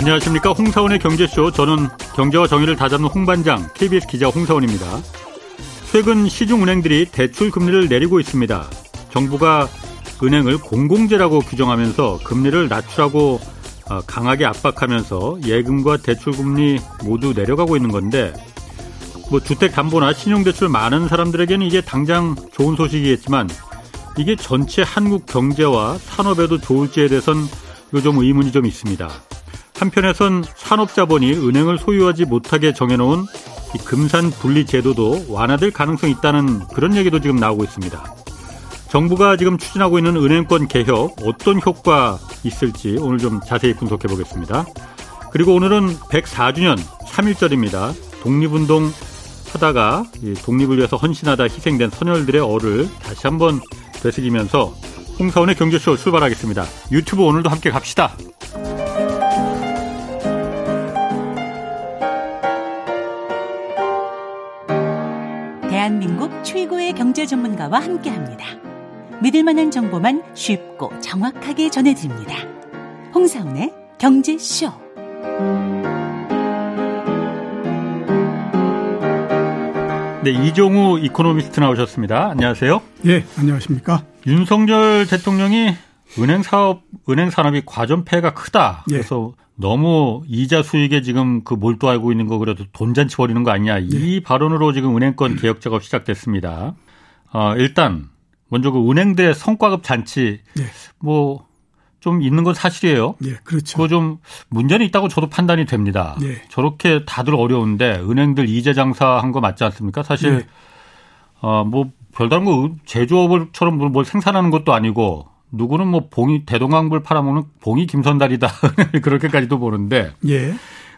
안녕하십니까. 홍사원의 경제쇼. 저는 경제와 정의를 다잡는 홍반장, KBS 기자 홍사원입니다. 최근 시중 은행들이 대출 금리를 내리고 있습니다. 정부가 은행을 공공재라고 규정하면서 금리를 낮추라고 어, 강하게 압박하면서 예금과 대출 금리 모두 내려가고 있는 건데 뭐 주택 담보나 신용 대출 많은 사람들에게는 이게 당장 좋은 소식이겠지만 이게 전체 한국 경제와 산업에도 좋을지에 대해선 좀 의문이 좀 있습니다. 한편에선 산업자본이 은행을 소유하지 못하게 정해놓은 금산 분리 제도도 완화될 가능성이 있다는 그런 얘기도 지금 나오고 있습니다. 정부가 지금 추진하고 있는 은행권 개혁 어떤 효과 있을지 오늘 좀 자세히 분석해 보겠습니다. 그리고 오늘은 104주년 3일절입니다. 독립운동 하다가 독립을 위해서 헌신하다 희생된 선열들의 얼을 다시 한번 되새기면서 홍사원의 경제쇼 출발하겠습니다. 유튜브 오늘도 함께 갑시다. 대한민국 최고의 경제 전문가와 함께 합니다. 믿을 만한 정보만 쉽고 정확하게 전해드립니다. 홍사운의 경제쇼. 네, 이종우 이코노미스트 나오셨습니다. 안녕하세요. 예, 안녕하십니까. 윤석열 대통령이 은행 사업, 은행 산업이 과점 폐해가 크다. 예. 그래서 너무 이자 수익에 지금 그 몰두하고 있는 거 그래도 돈 잔치 벌이는 거 아니냐. 이 예. 발언으로 지금 은행권 개혁 작업 시작됐습니다. 어, 일단 먼저 그 은행들 성과급 잔치 예. 뭐좀 있는 건 사실이에요. 예, 그렇죠. 그거 좀 문제는 있다고 저도 판단이 됩니다. 예. 저렇게 다들 어려운데 은행들 이자 장사한 거 맞지 않습니까? 사실 예. 어뭐 별다른 거 제조업처럼 뭘 생산하는 것도 아니고 누구는 뭐 봉이 대동강불 팔아먹는 봉이 김선달이다 그렇게까지도 보는데 예.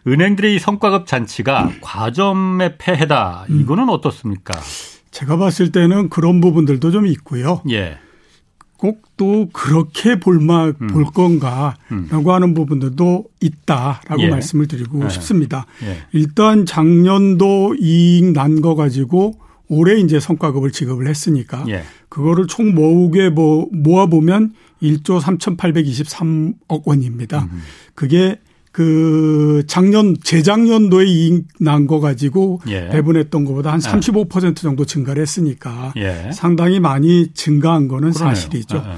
은행들의 이 성과급 잔치가 과점의 폐해다 이거는 음. 어떻습니까? 제가 봤을 때는 그런 부분들도 좀 있고요. 예. 꼭 또 그렇게 볼마 음. 볼 건가라고 음. 하는 부분들도 있다라고 예. 말씀을 드리고 예. 싶습니다. 예. 일단 작년도 이익 난 거 가지고 올해 이제 성과급을 지급을 했으니까 예. 그거를 총 모으게 뭐 모아 보면 1조 3,823억 원입니다. 음. 그게 그 작년 재작년도에 이익 난 거 가지고 예. 배분했던 것보다 한 35% 예. 정도 증가를 했으니까 예. 상당히 많이 증가한 거는 그러네요. 사실이죠. 예, 예.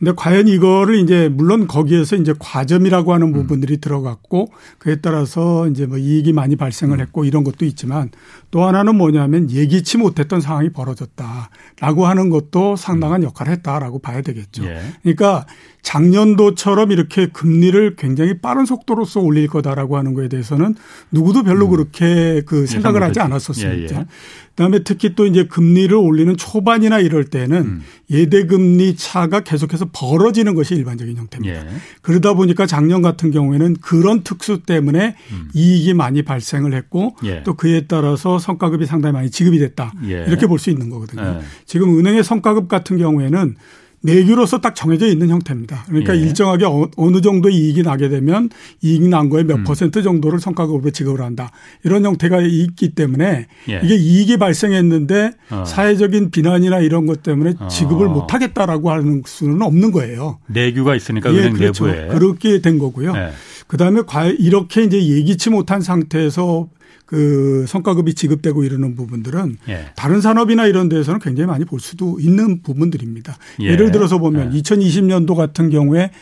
근데 과연 이거를 이제 물론 거기에서 이제 과점이라고 하는 음. 부분들이 음. 들어갔고 그에 따라서 이제 뭐 이익이 많이 발생을 음. 했고 이런 것도 있지만 또 하나는 뭐냐면 예기치 못했던 상황이 벌어졌다라고 하는 것도 상당한 음. 역할을 했다라고 봐야 되겠죠. 예. 그러니까 작년도처럼 이렇게 금리를 굉장히 빠른 속도로서 올릴 거다라고 하는 거에 대해서는 누구도 별로 음. 그렇게 그 생각을 하지 않았었습니다. 예, 예. 그다음에 특히 또 이제 금리를 올리는 초반이나 이럴 때는 음. 예대 금리 차가 계속해서 벌어지는 것이 일반적인 형태입니다. 예. 그러다 보니까 작년 같은 경우에는 그런 특수 때문에 음. 이익이 많이 발생을 했고 예. 또 그에 따라서 성과급이 상당히 많이 지급이 됐다. 예. 이렇게 볼 수 있는 거거든요. 예. 지금 은행의 성과급 같은 경우에는 내규로서 딱 정해져 있는 형태입니다. 그러니까 예. 일정하게 어, 어느 정도 이익이 나게 되면 이익 난 거에 몇 음. 퍼센트 정도를 성과급으로 지급을 한다. 이런 형태가 있기 때문에 예. 이게 이익이 발생했는데 어. 사회적인 비난이나 이런 것 때문에 어. 지급을 어. 못 하겠다라고 하는 수는 없는 거예요. 내규가 있으니까 예, 그렇죠. 내부에. 그렇게 된 거고요. 예. 그다음에 이렇게 이제 예기치 못한 상태에서 그 성과급이 지급되고 이러는 부분들은 예. 다른 산업이나 이런 데에서는 굉장히 많이 볼 수도 있는 부분들입니다. 예. 를 들어서 보면 예. 2020년도 같은 경우에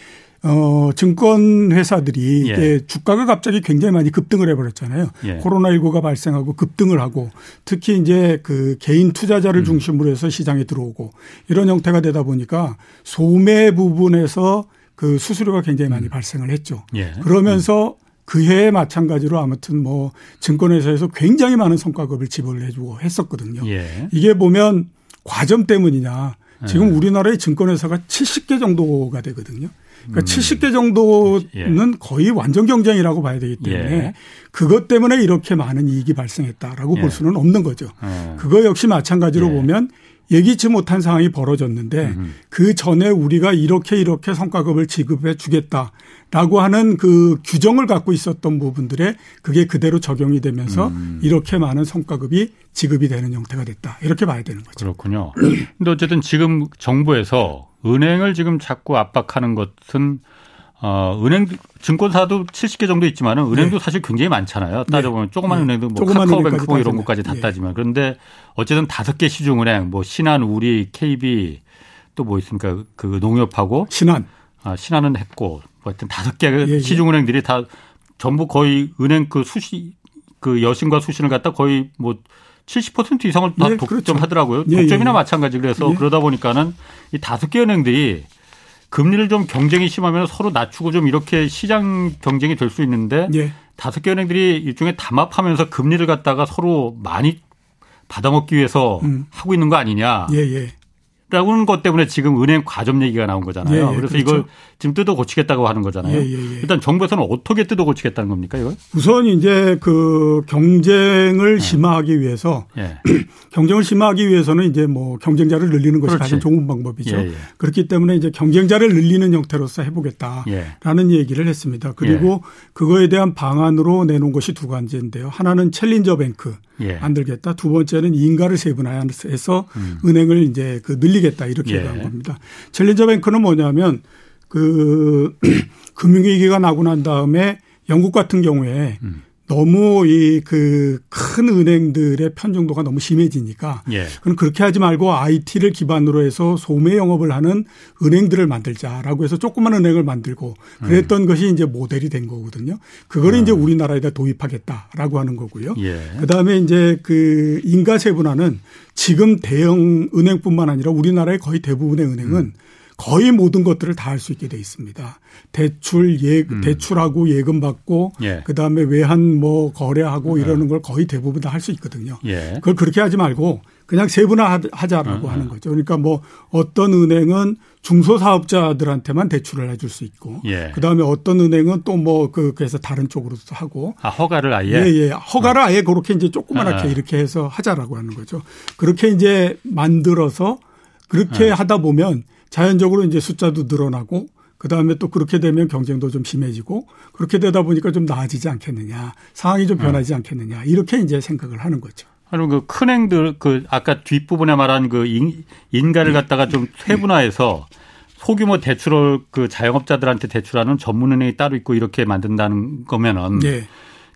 어, 증권 회사들이 예. 주가가 갑자기 굉장히 많이 급등을 해버렸잖아요. 예. 코로나19가 발생하고 급등을 하고 특히 이제 그 개인 투자자를 음. 중심으로 해서 시장에 들어오고 이런 형태가 되다 보니까 소매 부분에서 그 수수료가 굉장히 많이 음. 발생을 했죠. 예. 그러면서 음. 그 해에 마찬가지로 아무튼 뭐 증권회사에서 굉장히 많은 성과급을 지불을 해주고 했었거든요. 예. 이게 보면 과점 때문이냐. 지금 예. 우리나라의 증권회사가 70개 정도가 되거든요. 그러니까 음. 70개 정도는 예. 거의 완전 경쟁이라고 봐야 되기 때문에 예. 그것 때문에 이렇게 많은 이익이 발생했다라고 예. 볼 수는 없는 거죠. 예. 그거 역시 마찬가지로 예. 보면 예기치 못한 상황이 벌어졌는데 음흠. 그 전에 우리가 이렇게 이렇게 성과급을 지급해 주겠다라고 하는 그 규정을 갖고 있었던 부분들에 그게 그대로 적용이 되면서 음. 이렇게 많은 성과급이 지급이 되는 형태가 됐다. 이렇게 봐야 되는 거죠. 그렇군요. 근데 어쨌든 지금 정부에서 은행을 지금 자꾸 압박하는 것은 어, 은행, 증권사도 70개 정도 있지만은 은행도 네. 사실 굉장히 많잖아요. 따져보면 네. 조그만 네. 은행도 뭐 카카오뱅크 뭐 이런 것까지 다 예. 따지면. 그런데 어쨌든 다섯 개 시중은행, 뭐 신한, 우리, KB 또 뭐 있습니까? 그 농협하고. 신한. 아, 신한은 했고. 뭐 하여튼 다섯 개 예, 예. 시중은행들이 다 전부 거의 은행 그 수시, 그 여신과 수신을 갖다 거의 뭐 70% 이상을 다 예, 독점하더라고요. 그렇죠. 독점이나 마찬가지 그래서 그러다 보니까는 이 다섯 개 은행들이 금리를 좀 경쟁이 심하면 서로 낮추고 좀 이렇게 시장 경쟁이 될 수 있는데 예. 다섯 개 은행들이 일종의 담합하면서 금리를 갖다가 서로 많이 받아먹기 위해서 음. 하고 있는 거 아니냐. 예, 예. 라는 것 때문에 지금 은행 과점 얘기가 나온 거잖아요. 예, 예, 그래서 그렇죠. 이걸 지금 뜯어 고치겠다고 하는 거잖아요. 예, 예, 예. 일단 정부에서는 어떻게 뜯어 고치겠다는 겁니까, 이걸? 우선 이제 그 경쟁을 네. 심화하기 위해서 예. 경쟁을 심화하기 위해서는 이제 뭐 경쟁자를 늘리는 것이 그렇지. 가장 좋은 방법이죠. 그렇기 때문에 이제 경쟁자를 늘리는 형태로서 해보겠다라는 얘기를 했습니다. 그리고 그거에 대한 방안으로 내놓은 것이 두 가지인데요. 하나는 챌린저 뱅크. 예. 만들겠다. 두 번째는 인가를 세분화해서 음. 은행을 이제 그 늘리겠다 이렇게 예. 얘기한 겁니다. 챌린저 뱅크는 뭐냐면 그 금융위기가 나고 난 다음에 영국 같은 경우에 음. 너무 이 그 큰 은행들의 편중도가 너무 심해지니까 예. 그럼 그렇게 하지 말고 IT를 기반으로 해서 소매 영업을 하는 은행들을 만들자라고 해서 조그만 은행을 만들고 그랬던 음. 것이 이제 모델이 된 거거든요. 그거를 음. 이제 우리나라에다 도입하겠다라고 하는 거고요. 예. 그다음에 이제 그 인가 세분화는 지금 대형 은행뿐만 아니라 우리나라의 거의 대부분의 은행은 음. 거의 모든 것들을 다 할 수 있게 돼 있습니다. 대출 예 음. 대출하고 예금 받고 예. 그다음에 외환 뭐 거래하고 예. 이러는 걸 거의 대부분 다 할 수 있거든요. 예. 그걸 그렇게 하지 말고 그냥 세분화 하자라고 어, 하는 거죠. 그러니까 뭐 어떤 은행은 중소사업자들한테만 대출을 해줄 수 있고, 예. 그 다음에 어떤 은행은 또 뭐 그 그래서 다른 쪽으로도 하고, 아 허가를 아예, 예, 예, 허가를 어. 아예 그렇게 이제 조그만하게 아. 이렇게 해서 하자라고 하는 거죠. 그렇게 이제 만들어서 그렇게 아. 하다 보면 자연적으로 이제 숫자도 늘어나고 그다음에 또 그렇게 되면 경쟁도 좀 심해지고 그렇게 되다 보니까 좀 나아지지 않겠느냐 상황이 좀 변하지 않겠느냐 이렇게 이제 생각을 하는 거죠. 그럼 그 큰행들 그 아까 뒷부분에 말한 그 인가를 갖다가 좀 세분화해서 소규모 대출을 그 자영업자들한테 대출하는 전문은행이 따로 있고 이렇게 만든다는 거면은 네.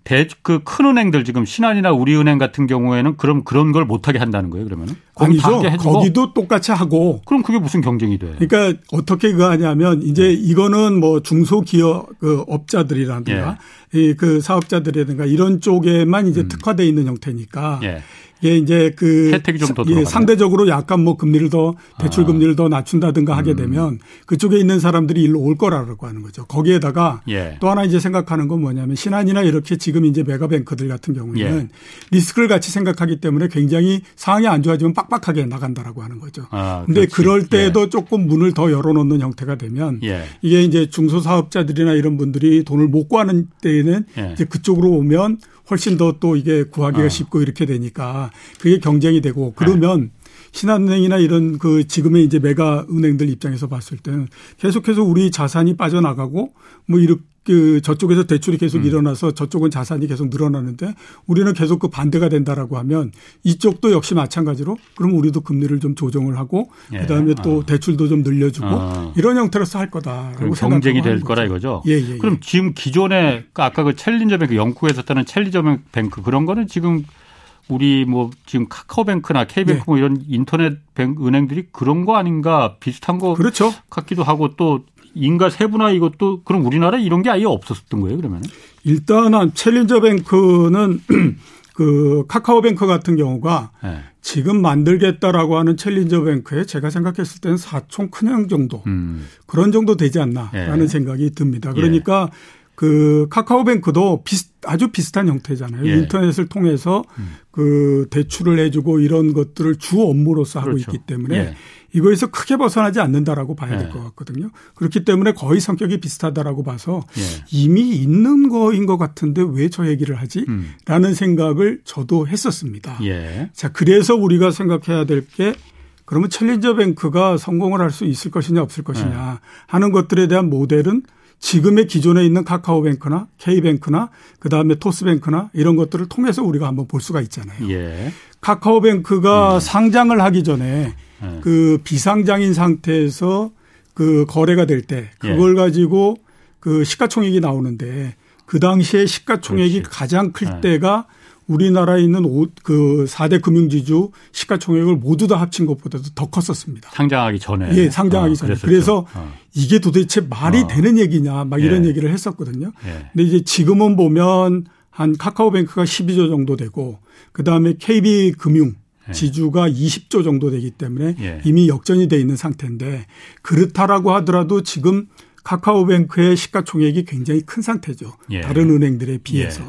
대, 그 큰 은행들 지금 신한이나 우리은행 같은 경우에는 그럼 그런 걸 못하게 한다는 거예요, 그러면은? 아니죠. 거기도 똑같이 하고. 그럼 그게 무슨 경쟁이 돼? 그러니까 어떻게 그 하냐면 이제 네. 이거는 뭐 중소기업 그 업자들이라든가 예. 이그 사업자들이라든가 이런 쪽에만 이제 음. 특화돼 있는 형태니까 예. 예, 이제 그 혜택이 좀더 예, 상대적으로 약간 뭐 금리를 더 대출 아. 금리를 더 낮춘다든가 하게 음. 되면 그쪽에 있는 사람들이 일로 올 거라고 하는 거죠. 거기에다가 예. 또 하나 이제 생각하는 건 뭐냐면 신한이나 이렇게 지금 이제 메가뱅크들 같은 경우에는 예. 리스크를 같이 생각하기 때문에 굉장히 상황이 안 좋아지면 빡빡하게 나간다라고 하는 거죠. 아, 근데 그럴 때도 예. 조금 문을 더 열어놓는 형태가 되면 예. 이게 이제 중소사업자들이나 이런 분들이 돈을 못 구하는 때에는 예. 이제 그쪽으로 오면 훨씬 더 또 이게 구하기가 어. 쉽고 이렇게 되니까 그게 경쟁이 되고 그러면 네. 신한은행이나 이런 그 지금의 이제 메가 은행들 입장에서 봤을 때는 계속해서 우리 자산이 빠져나가고 뭐 이렇게 그 저쪽에서 대출이 계속 음. 일어나서 저쪽은 자산이 계속 늘어나는데 우리는 계속 그 반대가 된다라고 하면 이쪽도 역시 마찬가지로 그럼 우리도 금리를 좀 조정을 하고 예. 그다음에 또 어. 대출도 좀 늘려주고 어. 이런 형태로서 할 거다라고 경쟁이 될 거라 이거죠. 예, 예, 예. 그럼 지금 기존에 아까 그 챌린저 뱅크 영국에서 따는 챌린저 뱅크 그런 거는 지금 우리 뭐 지금 카카오뱅크나 K뱅크 네. 뭐 이런 인터넷 은행들이 그런 거 아닌가 비슷한 거 그렇죠. 같기도 하고 또 인가 세분화 이것도 그럼 우리나라 이런 게 아예 없었던 거예요 그러면? 일단은 챌린저 뱅크는 그 카카오뱅크 같은 경우가 네. 지금 만들겠다라고 하는 챌린저 뱅크에 제가 생각했을 때는 사촌 큰형 정도 음. 그런 정도 되지 않나라는 네. 생각이 듭니다. 그러니까 예. 그 카카오뱅크도 비슷 아주 비슷한 형태잖아요. 예. 인터넷을 통해서 음. 그 대출을 해주고 이런 것들을 주 업무로서 하고 그렇죠. 있기 때문에 예. 이거에서 크게 벗어나지 않는다라고 봐야 될것 예. 같거든요. 그렇기 때문에 거의 성격이 비슷하다라고 봐서 예. 이미 있는 거인 것 같은데 왜 저 얘기를 하지? 음. 라는 생각을 저도 했었습니다. 예. 자, 그래서 우리가 생각해야 될게 그러면 챌린저 뱅크가 성공을 할 수 있을 것이냐 없을 것이냐 하는 것들에 대한 모델은 지금의 기존에 있는 카카오뱅크나 K뱅크나 그다음에 토스뱅크나 이런 것들을 통해서 우리가 한번 볼 수가 있잖아요. 예. 카카오뱅크가 음. 상장을 하기 전에 예. 그 비상장인 상태에서 그 거래가 될 때 그걸 예. 가지고 그 시가총액이 나오는데 그 당시에 시가총액이 그렇지. 가장 클 네. 때가 우리나라에 있는 그 4대 금융지주 시가총액을 모두 다 합친 것보다도 더 컸었습니다. 상장하기 전에. 예, 상장하기 어, 전에. 그랬었죠. 그래서 어. 이게 도대체 말이 어. 되는 얘기냐 막 이런 예. 얘기를 했었거든요. 예. 근데 이제 지금은 보면 한 카카오뱅크가 12조 정도 되고 그다음에 KB금융 예. 지주가 20조 정도 되기 때문에 예. 이미 역전이 돼 있는 상태인데 그렇다라고 하더라도 지금 카카오뱅크의 시가총액이 굉장히 큰 상태죠. 예. 다른 은행들에 비해서. 예.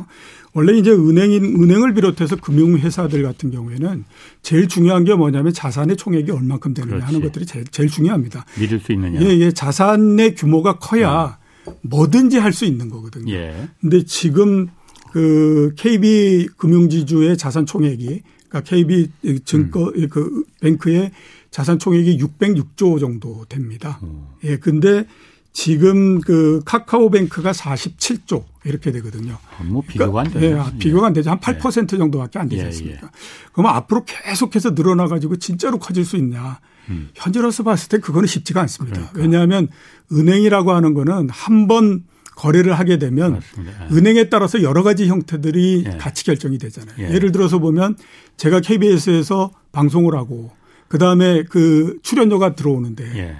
원래 이제 은행인 은행을 비롯해서 금융회사들 같은 경우에는 제일 중요한 게 뭐냐면 자산의 총액이 얼만큼 되느냐 그렇지. 하는 것들이 제일, 제일 중요합니다. 믿을 수 있느냐. 예, 예. 자산의 규모가 커야 어. 뭐든지 할 수 있는 거거든요. 예. 근데 지금 그 KB 금융지주의 자산 총액이 그러니까 KB 증권 음. 그 뱅크의 자산 총액이 606조 정도 됩니다. 음. 예. 근데 지금 그 카카오뱅크가 47조 이렇게 되거든요. 뭐 비교가 안 되죠. 예, 비교가 안 되죠. 한 8% 예. 정도밖에 안 되지 예, 않습니까? 예, 예. 그러면 앞으로 계속해서 늘어나 가지고 진짜로 커질 수 있냐? 음. 현재로서 봤을 때 그거는 쉽지가 않습니다. 그러니까. 왜냐하면 은행이라고 하는 거는 한번 거래를 하게 되면 예. 은행에 따라서 여러 가지 형태들이 예. 같이 결정이 되잖아요. 예. 를 들어서 보면 제가 KBS에서 방송을 하고 그다음에 그 출연료가 들어오는데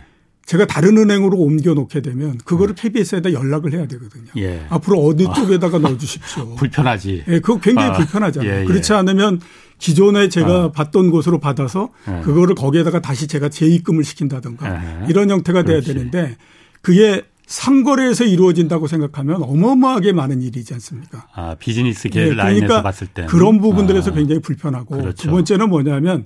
제가 다른 은행으로 옮겨 놓게 되면 그거를 KBS에다 연락을 해야 되거든요. 예. 앞으로 어느 아. 쪽에다가 넣어 주십시오. 불편하지. 예, 그거 굉장히 아. 불편하잖아요. 예, 예. 그렇지 않으면 기존에 제가 아. 받던 곳으로 받아서 예. 그거를 거기에다가 다시 제가 재입금을 시킨다든가 예. 이런 형태가 돼야 그렇지. 되는데 그게 상거래에서 이루어진다고 생각하면 어마어마하게 많은 일이지 않습니까? 아, 비즈니스 계 예, 그러니까 라인에서 봤을 때 그런 부분들에서 아. 굉장히 불편하고 그렇죠. 두 번째는 뭐냐면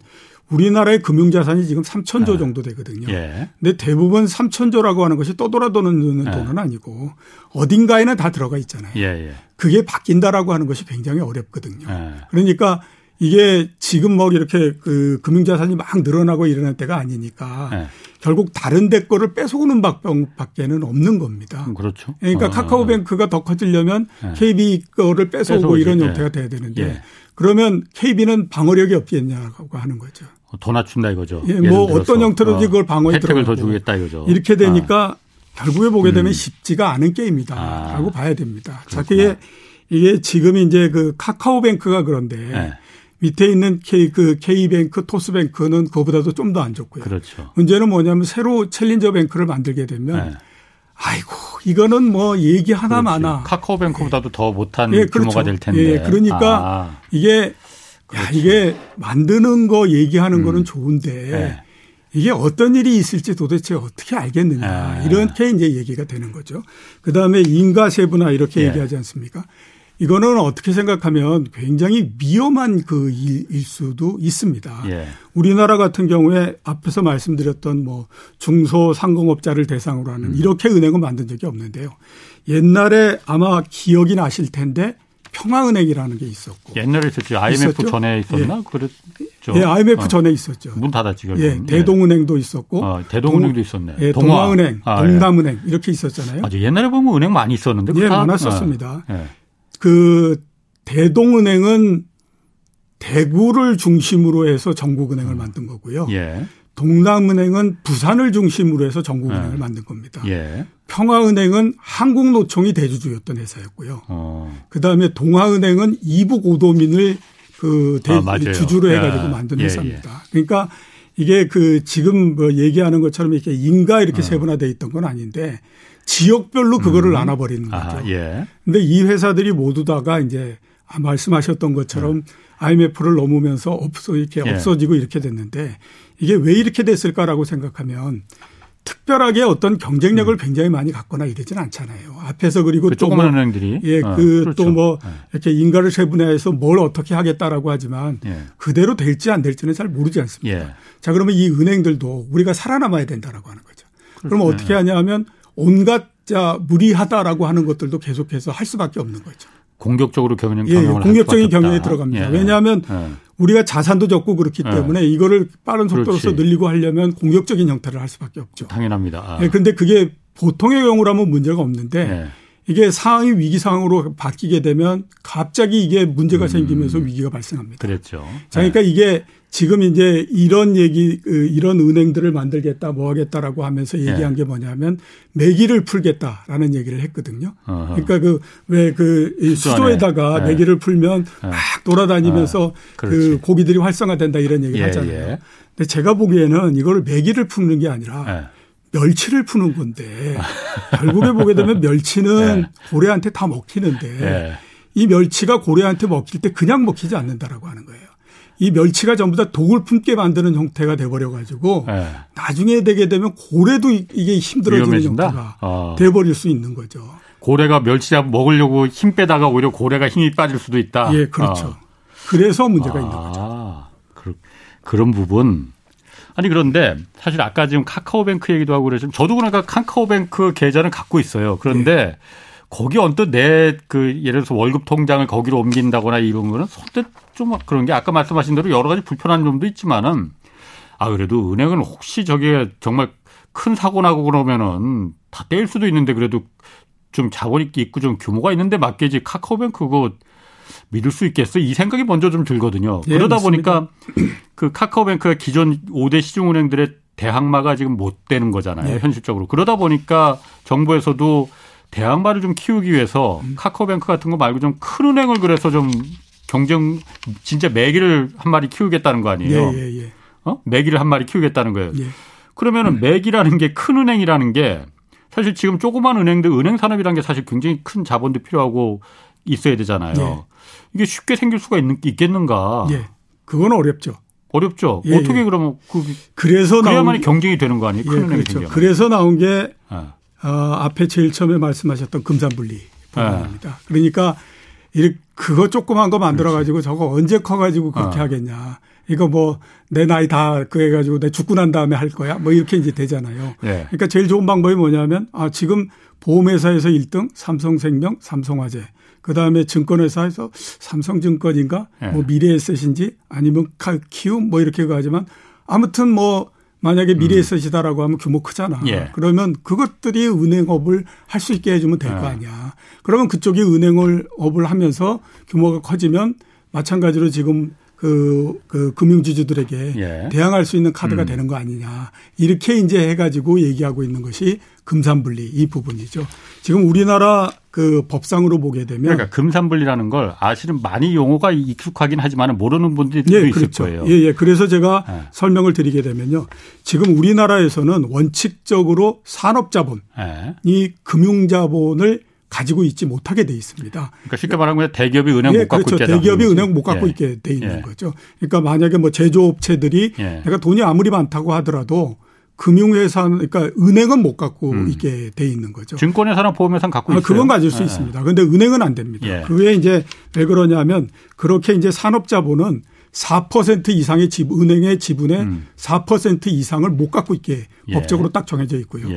우리나라의 금융자산이 지금 3천조 네. 정도 되거든요. 예. 근데 대부분 3천조라고 하는 것이 떠돌아 도는 예. 돈은 아니고 어딘가에는 다 들어가 있잖아요. 예, 예. 그게 바뀐다라고 하는 것이 굉장히 어렵거든요. 예. 그러니까 이게 지금 뭐 이렇게 그 금융자산이 막 늘어나고 이러는 때가 아니니까 네. 결국 다른 데 거를 뺏어오는 밖에는 없는 겁니다. 음, 그렇죠. 그러니까 어. 카카오뱅크가 더 커지려면 네. KB 거를 뺏어오고 뺏어오지. 이런 형태가 돼야 되는데 예. 그러면 KB는 방어력이 없겠냐고 하는 거죠. 더 낮춘다 이거죠. 예, 뭐 어떤 형태로든지 어, 그걸 방어에 혜택을 더 주겠다 이거죠. 이렇게 되니까 아. 결국에 보게 되면 음. 쉽지가 않은 게임이다라고 아. 봐야 됩니다. 자, 그게 이게 지금 이제 그 카카오뱅크가 그런데 네. 밑에 있는 K 그 K뱅크, 토스뱅크는 그거보다도 좀 더 안 좋고요. 그렇죠. 문제는 뭐냐면 새로 challenger bank를 만들게 되면 네. 아이고 이거는 뭐 얘기 하나 마나 카카오뱅크보다도 예. 더 못한 예, 그렇죠. 규모가 될 텐데. 예, 그러니까 아. 이게 야, 이게 만드는 거 얘기하는 음. 거는 좋은데 네. 이게 어떤 일이 있을지 도대체 어떻게 알겠느냐 아. 이렇게 이제 얘기가 되는 거죠. 그 다음에 인가세분화 이렇게 예. 얘기하지 않습니까? 이거는 어떻게 생각하면 굉장히 위험한 그 일일 수도 있습니다. 예. 우리나라 같은 경우에 앞에서 말씀드렸던 뭐 중소 상공업자를 대상으로 하는 음. 이렇게 은행을 만든 적이 없는데요. 옛날에 아마 기억이 나실 텐데 평화은행이라는 게 있었고 옛날에 있었죠. IMF 있었죠? 전에 있었나? 예. 그랬죠. 예, IMF 어. 전에 있었죠. 문 닫았지 결국. 예, 대동은행도 있었고. 어, 대동은행도 동, 있었네. 예, 동화. 은행 아, 예. 동남은행 예. 이렇게 있었잖아요. 맞아. 옛날에 보면 은행 많이 있었는데. 예, 많았었습니다. 어. 예. 그 대동은행은 대구를 중심으로 해서 전국은행을 음. 만든 거고요. 예. 동남은행은 부산을 중심으로 해서 전국은행을 예. 만든 겁니다. 예. 평화은행은 한국노총이 대주주였던 회사였고요. 어. 그 다음에 동아은행은 이북 오도민을 그 대, 아, 주주로 해가지고 예. 만든 예, 회사입니다. 예. 그러니까 이게 그 지금 뭐 얘기하는 것처럼 이렇게 인가 이렇게 어. 세분화돼 있던 건 아닌데 지역별로 그거를 음. 나눠버리는 거죠. 아, 예. 근데 이 회사들이 모두 다가 이제 말씀하셨던 것처럼 네. IMF를 넘으면서 없어 이렇게 예. 없어지고 이렇게 됐는데 이게 왜 이렇게 됐을까라고 생각하면 특별하게 어떤 경쟁력을 음. 굉장히 많이 갖거나 이러지는 않잖아요. 앞에서 그리고 그 조그만 뭐 은행들이 예, 어, 그 그렇죠. 또뭐 네. 이렇게 인가를 세분화해서 뭘 어떻게 하겠다라고 하지만 예. 그대로 될지 안 될지는 잘 모르지 않습니까? 예. 자, 그러면 이 은행들도 우리가 살아남아야 된다라고 하는 거죠. 그렇죠. 그럼 어떻게 하냐면 온갖 자 무리하다라고 하는 것들도 계속해서 할 수밖에 없는 거죠. 공격적으로 경영 예, 공격적인 경영에 들어갑니다. 예. 왜냐하면 예. 우리가 자산도 적고 그렇기 예. 때문에 이거를 빠른 속도로서 그렇지. 늘리고 하려면 공격적인 형태를 할 수밖에 없죠. 당연합니다. 아. 예, 근데 그게 보통의 경우라면 문제가 없는데 예. 이게 상황이 위기 상황으로 바뀌게 되면 갑자기 이게 문제가 음. 생기면서 위기가 발생합니다. 그렇죠. 자, 그러니까 이게 지금 이제 이런 얘기, 그 이런 은행들을 만들겠다, 뭐 하겠다라고 하면서 얘기한 예. 게 뭐냐면 매기를 풀겠다라는 얘기를 했거든요. 어허. 그러니까 그 왜그 그 수도에다가 예. 매기를 풀면 예. 막 돌아다니면서 어. 그 고기들이 활성화된다 이런 얘기를 예, 하잖아요. 예. 근데 제가 보기에는 이거를 매기를 푸는 게 아니라 예. 멸치를 푸는 건데 결국에 보게 되면 멸치는 고래한테 다 먹히는데 이 멸치가 고래한테 먹힐 때 그냥 먹히지 않는다라고 하는 거예요. 이 멸치가 전부 다 독을 품게 만드는 형태가 돼버려 가지고 네. 나중에 되게 되면 고래도 이게 힘들어지는 위험해진다? 형태가 어. 돼버릴 수 있는 거죠. 고래가 멸치 잡 먹으려고 힘 빼다가 오히려 고래가 힘이 빠질 수도 있다. 예, 그렇죠. 어. 그래서 문제가 아, 있는 거죠. 그, 그런 부분. 아니 그런데 사실 아까 지금 카카오뱅크 얘기도 하고 그래서 저도 그러니까 카카오뱅크 계좌는 갖고 있어요. 그런데 예. 거기 언뜻 내 그 예를 들어서 월급 통장을 거기로 옮긴다거나 이런 거는 선뜻 좀 그런 게 아까 말씀하신 대로 여러 가지 불편한 점도 있지만은 아 그래도 은행은 혹시 저게 정말 큰 사고 나고 그러면은 다 떼일 수도 있는데 그래도 좀 자본이 있고 좀 규모가 있는데 맞게지 카카오뱅크 그거 믿을 수 있겠어? 이 생각이 먼저 좀 들거든요. 네, 그러다 맞습니다. 보니까 그 카카오뱅크가 기존 5대 시중은행들의 대항마가 지금 못 되는 거잖아요. 네. 현실적으로. 그러다 보니까 정부에서도 대항마를 좀 키우기 위해서 음. 카카오뱅크 같은 거 말고 좀 큰 은행을 그래서 좀 경쟁 진짜 매기를 한 마리 키우겠다는 거 아니에요? 예, 예, 예. 어? 매기를 한 마리 키우겠다는 거예요. 예. 그러면은 음. 매기라는 게 큰 은행이라는 게 사실 지금 조그만 은행들 은행 산업이라는 게 사실 굉장히 큰 자본도 필요하고 있어야 되잖아요. 예. 이게 쉽게 생길 수가 있는, 있겠는가? 예. 그건 어렵죠. 어렵죠. 예, 어떻게 그러면 그 그래서 그래야만이 경쟁이 되는 거 아니에요? 큰 은행이 그렇죠. 생겨. 그래서 나온 게 어, 앞에 제일 처음에 말씀하셨던 금산분리 부분입니다. 네. 그러니까 이렇게 그거 조그만 거 만들어 가지고 저거 언제 커 가지고 그렇게 어. 하겠냐. 이거 뭐 내 나이 다 그해 가지고 내 죽고 난 다음에 할 거야. 뭐 이렇게 이제 되잖아요. 네. 그러니까 제일 좋은 방법이 뭐냐면 아 지금 보험회사에서 1등 삼성생명, 삼성화재. 그다음에 증권회사에서 삼성증권인가 네. 뭐 미래에셋인지 아니면 키움 뭐 이렇게 가지만 아무튼 뭐 만약에 미래에셋이다라고 음. 하면 규모 크잖아. 예. 그러면 그것들이 은행업을 할 수 있게 해주면 될거 예. 아니야. 그러면 그쪽이 은행을 업을 하면서 규모가 커지면 마찬가지로 지금 그, 그 금융지주들에게 예. 대항할 수 있는 카드가 음. 되는 거 아니냐. 이렇게 이제 해가지고 얘기하고 있는 것이 금산분리 이 부분이죠. 지금 우리나라 그 법상으로 보게 되면 그러니까 금산분리라는 걸 아시는 많이 용어가 익숙하긴 하지만 모르는 분들이 예, 있을 그렇죠. 거예요. 예, 예. 그래서 제가 예. 설명을 드리게 되면요. 지금 우리나라에서는 원칙적으로 산업자본이 예. 금융자본을 가지고 있지 못하게 돼 있습니다. 그러니까 쉽게 말하면 대기업이 은행 예, 못 갖고 그렇죠. 대기업이 은행 못 갖고 예. 있게 돼 있는 예. 거죠. 그러니까 만약에 뭐 제조업체들이 예. 내가 돈이 아무리 많다고 하더라도 금융회사 그러니까 은행은 못 갖고 음. 있게 돼 있는 거죠. 증권회사나 보험회사는 갖고 아, 있어요. 그건 가질 수 예. 있습니다. 그런데 은행은 안 됩니다. 예. 그게 이제 왜 그러냐면 그렇게 이제 산업자본은 4% 이상의 집 은행의 지분의 음. 4% 이상을 못 갖고 있게 법적으로 딱 정해져 있고요.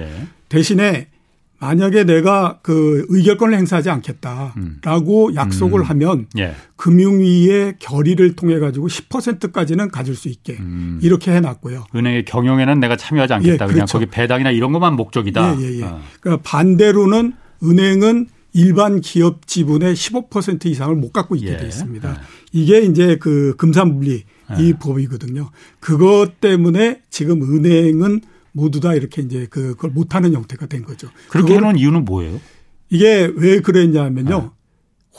대신에 만약에 내가 그 의결권을 행사하지 않겠다라고 음. 약속을 음. 하면 예. 금융위의 결의를 통해 가지고 10%까지는 가질 수 있게 음. 이렇게 해놨고요. 은행의 경영에는 내가 참여하지 않겠다. 예, 그렇죠. 그냥 거기 배당이나 이런 것만 목적이다. 예, 예, 예. 어. 그러니까 반대로는 은행은 일반 기업 지분의 15% 이상을 못 갖고 있게 예. 돼 있습니다. 예. 이게 이제 그 금산분리 이 예. 법이거든요. 그것 때문에 지금 은행은 모두 다 이렇게 이제 그, 그걸 못하는 형태가 된 거죠. 그렇게 해놓은 이유는 뭐예요? 이게 왜 그랬냐면요. 네.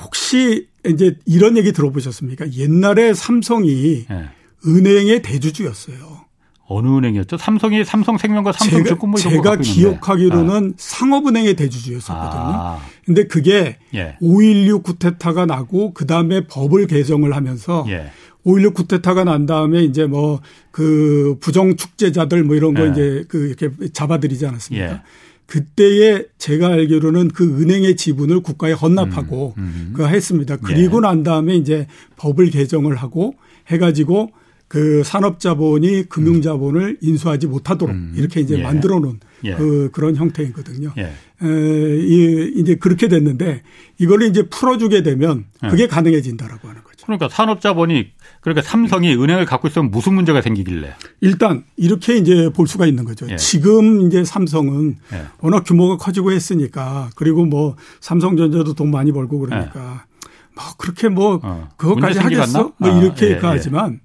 혹시 이제 이런 얘기 들어보셨습니까? 옛날에 삼성이 네. 은행의 대주주였어요. 어느 은행이었죠? 삼성이 삼성생명과 삼성증권 뭐 제가, 제가 기억하기로는 아. 상업은행의 대주주였었거든요. 아. 근데 그게 예. 5.16 쿠데타가 나고 그 다음에 법을 개정을 하면서 예. 5.16 쿠데타가 난 다음에 이제 뭐 그 부정 축제자들 뭐 이런 거 예. 이제 그 이렇게 잡아들이지 않았습니까? 예. 그때에 제가 알기로는 그 은행의 지분을 국가에 헌납하고 음, 음. 그 했습니다. 그리고 예. 난 다음에 이제 법을 개정을 하고 해가지고 그 산업자본이 금융자본을 인수하지 못하도록 음. 이렇게 이제 예. 만들어 놓은 예. 그 그런 형태이거든요. 예. 에, 이, 이제 그렇게 됐는데 이걸 이제 풀어주게 되면 예. 그게 가능해진다라고 하는 거죠. 그러니까 산업자본이 그러니까 삼성이 은행을 갖고 있으면 무슨 문제가 생기길래? 일단 이렇게 이제 볼 수가 있는 거죠. 예. 지금 이제 삼성은 예. 워낙 규모가 커지고 했으니까 그리고 뭐 삼성전자도 돈 많이 벌고 그러니까 뭐 그렇게 뭐 어. 그것까지 하겠어? 뭐 아, 이렇게 아, 예, 하지만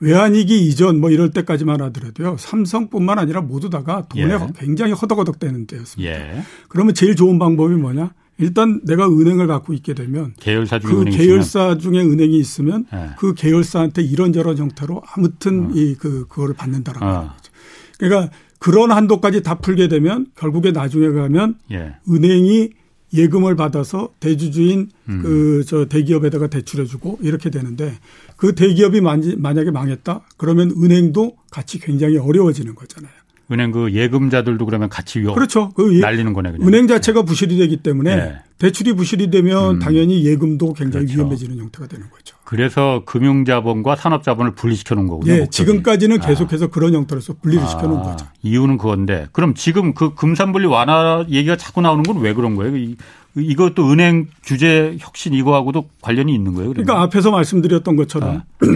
외환위기 이전 뭐 이럴 때까지만 하더라도요. 삼성뿐만 아니라 모두 다가 돈에 예. 굉장히 허덕허덕대는 때였습니다. 예. 그러면 제일 좋은 방법이 뭐냐? 일단 내가 은행을 갖고 있게 되면 계열사 중에 그 계열사. 중에 은행이 있으면 예. 그 계열사한테 이런저런 형태로 아무튼 어. 이그 그거를 받는다라고 어. 거죠. 그러니까 그런 한도까지 다 풀게 되면 결국에 나중에 가면 예. 은행이 예금을 받아서 대주주인 음. 그저 대기업에다가 대출해주고 이렇게 되는데 그 대기업이 만약에 망했다 그러면 은행도 같이 굉장히 어려워지는 거잖아요. 은행 그 예금자들도 그러면 같이 위 그렇죠. 그 예, 날리는 거네. 그냥. 은행 자체가 부실이 되기 때문에 네. 대출이 부실이 되면 음. 당연히 예금도 굉장히 그렇죠. 위험해지는 형태가 되는 거죠. 그래서 금융자본과 산업자본을 분리시켜 놓은 거군요. 네, 목적이. 지금까지는 아. 계속해서 아. 그런 형태로서 분리를 아. 시켜 놓은 거죠. 이유는 그건데 그럼 지금 그 금산분리 완화 얘기가 자꾸 나오는 건 왜 그런 거예요? 이것도 은행 규제 혁신 이거하고도 관련이 있는 거예요? 그러면? 그러니까 앞에서 말씀드렸던 것처럼 아.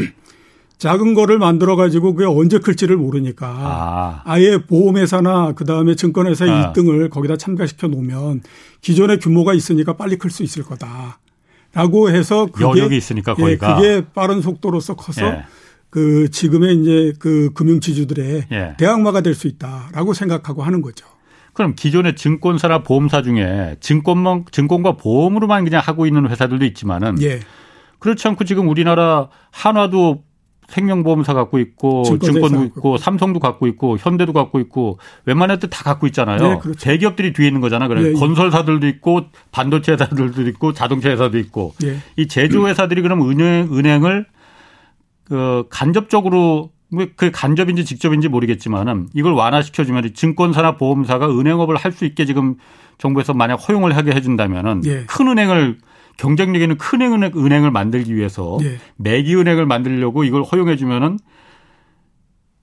작은 거를 만들어 가지고 그게 언제 클지를 모르니까 아. 예 보험회사나 그다음에 증권회사 아. 1등을 거기다 참가시켜 놓으면 기존의 규모가 있으니까 빨리 클 수 있을 거다. 라고 해서 그게 여력이 있으니까 거기가 예, 그게 빠른 속도로서 커서 예. 그 지금의 이제 그 금융 지주들의 예. 대항마가 될 수 있다라고 생각하고 하는 거죠. 그럼 기존의 증권사나 보험사 중에 증권만 증권과 보험으로만 그냥 하고 있는 회사들도 있지만은 예. 그렇지 않고 지금 우리나라 한화도 생명보험사 갖고 있고 증권도 있고 삼성도 갖고 있고 현대도 갖고 있고 웬만한 데 다 갖고 있잖아요. 네, 그렇죠. 대기업들이 뒤에 있는 거잖아. 그래 네, 건설사들도 있고 반도체 회사들도 있고 자동차 회사도 있고 네. 이 제조 회사들이 그럼 은행 은행을 그 간접적으로 그 간접인지 직접인지 모르겠지만은 이걸 완화시켜주면 증권사나 보험사가 은행업을 할 수 있게 지금 정부에서 만약 허용을 하게 해준다면은 예. 큰 은행을 경쟁력 있는 큰 은행, 은행을 만들기 위해서 예. 매기 은행을 만들려고 이걸 허용해 주면은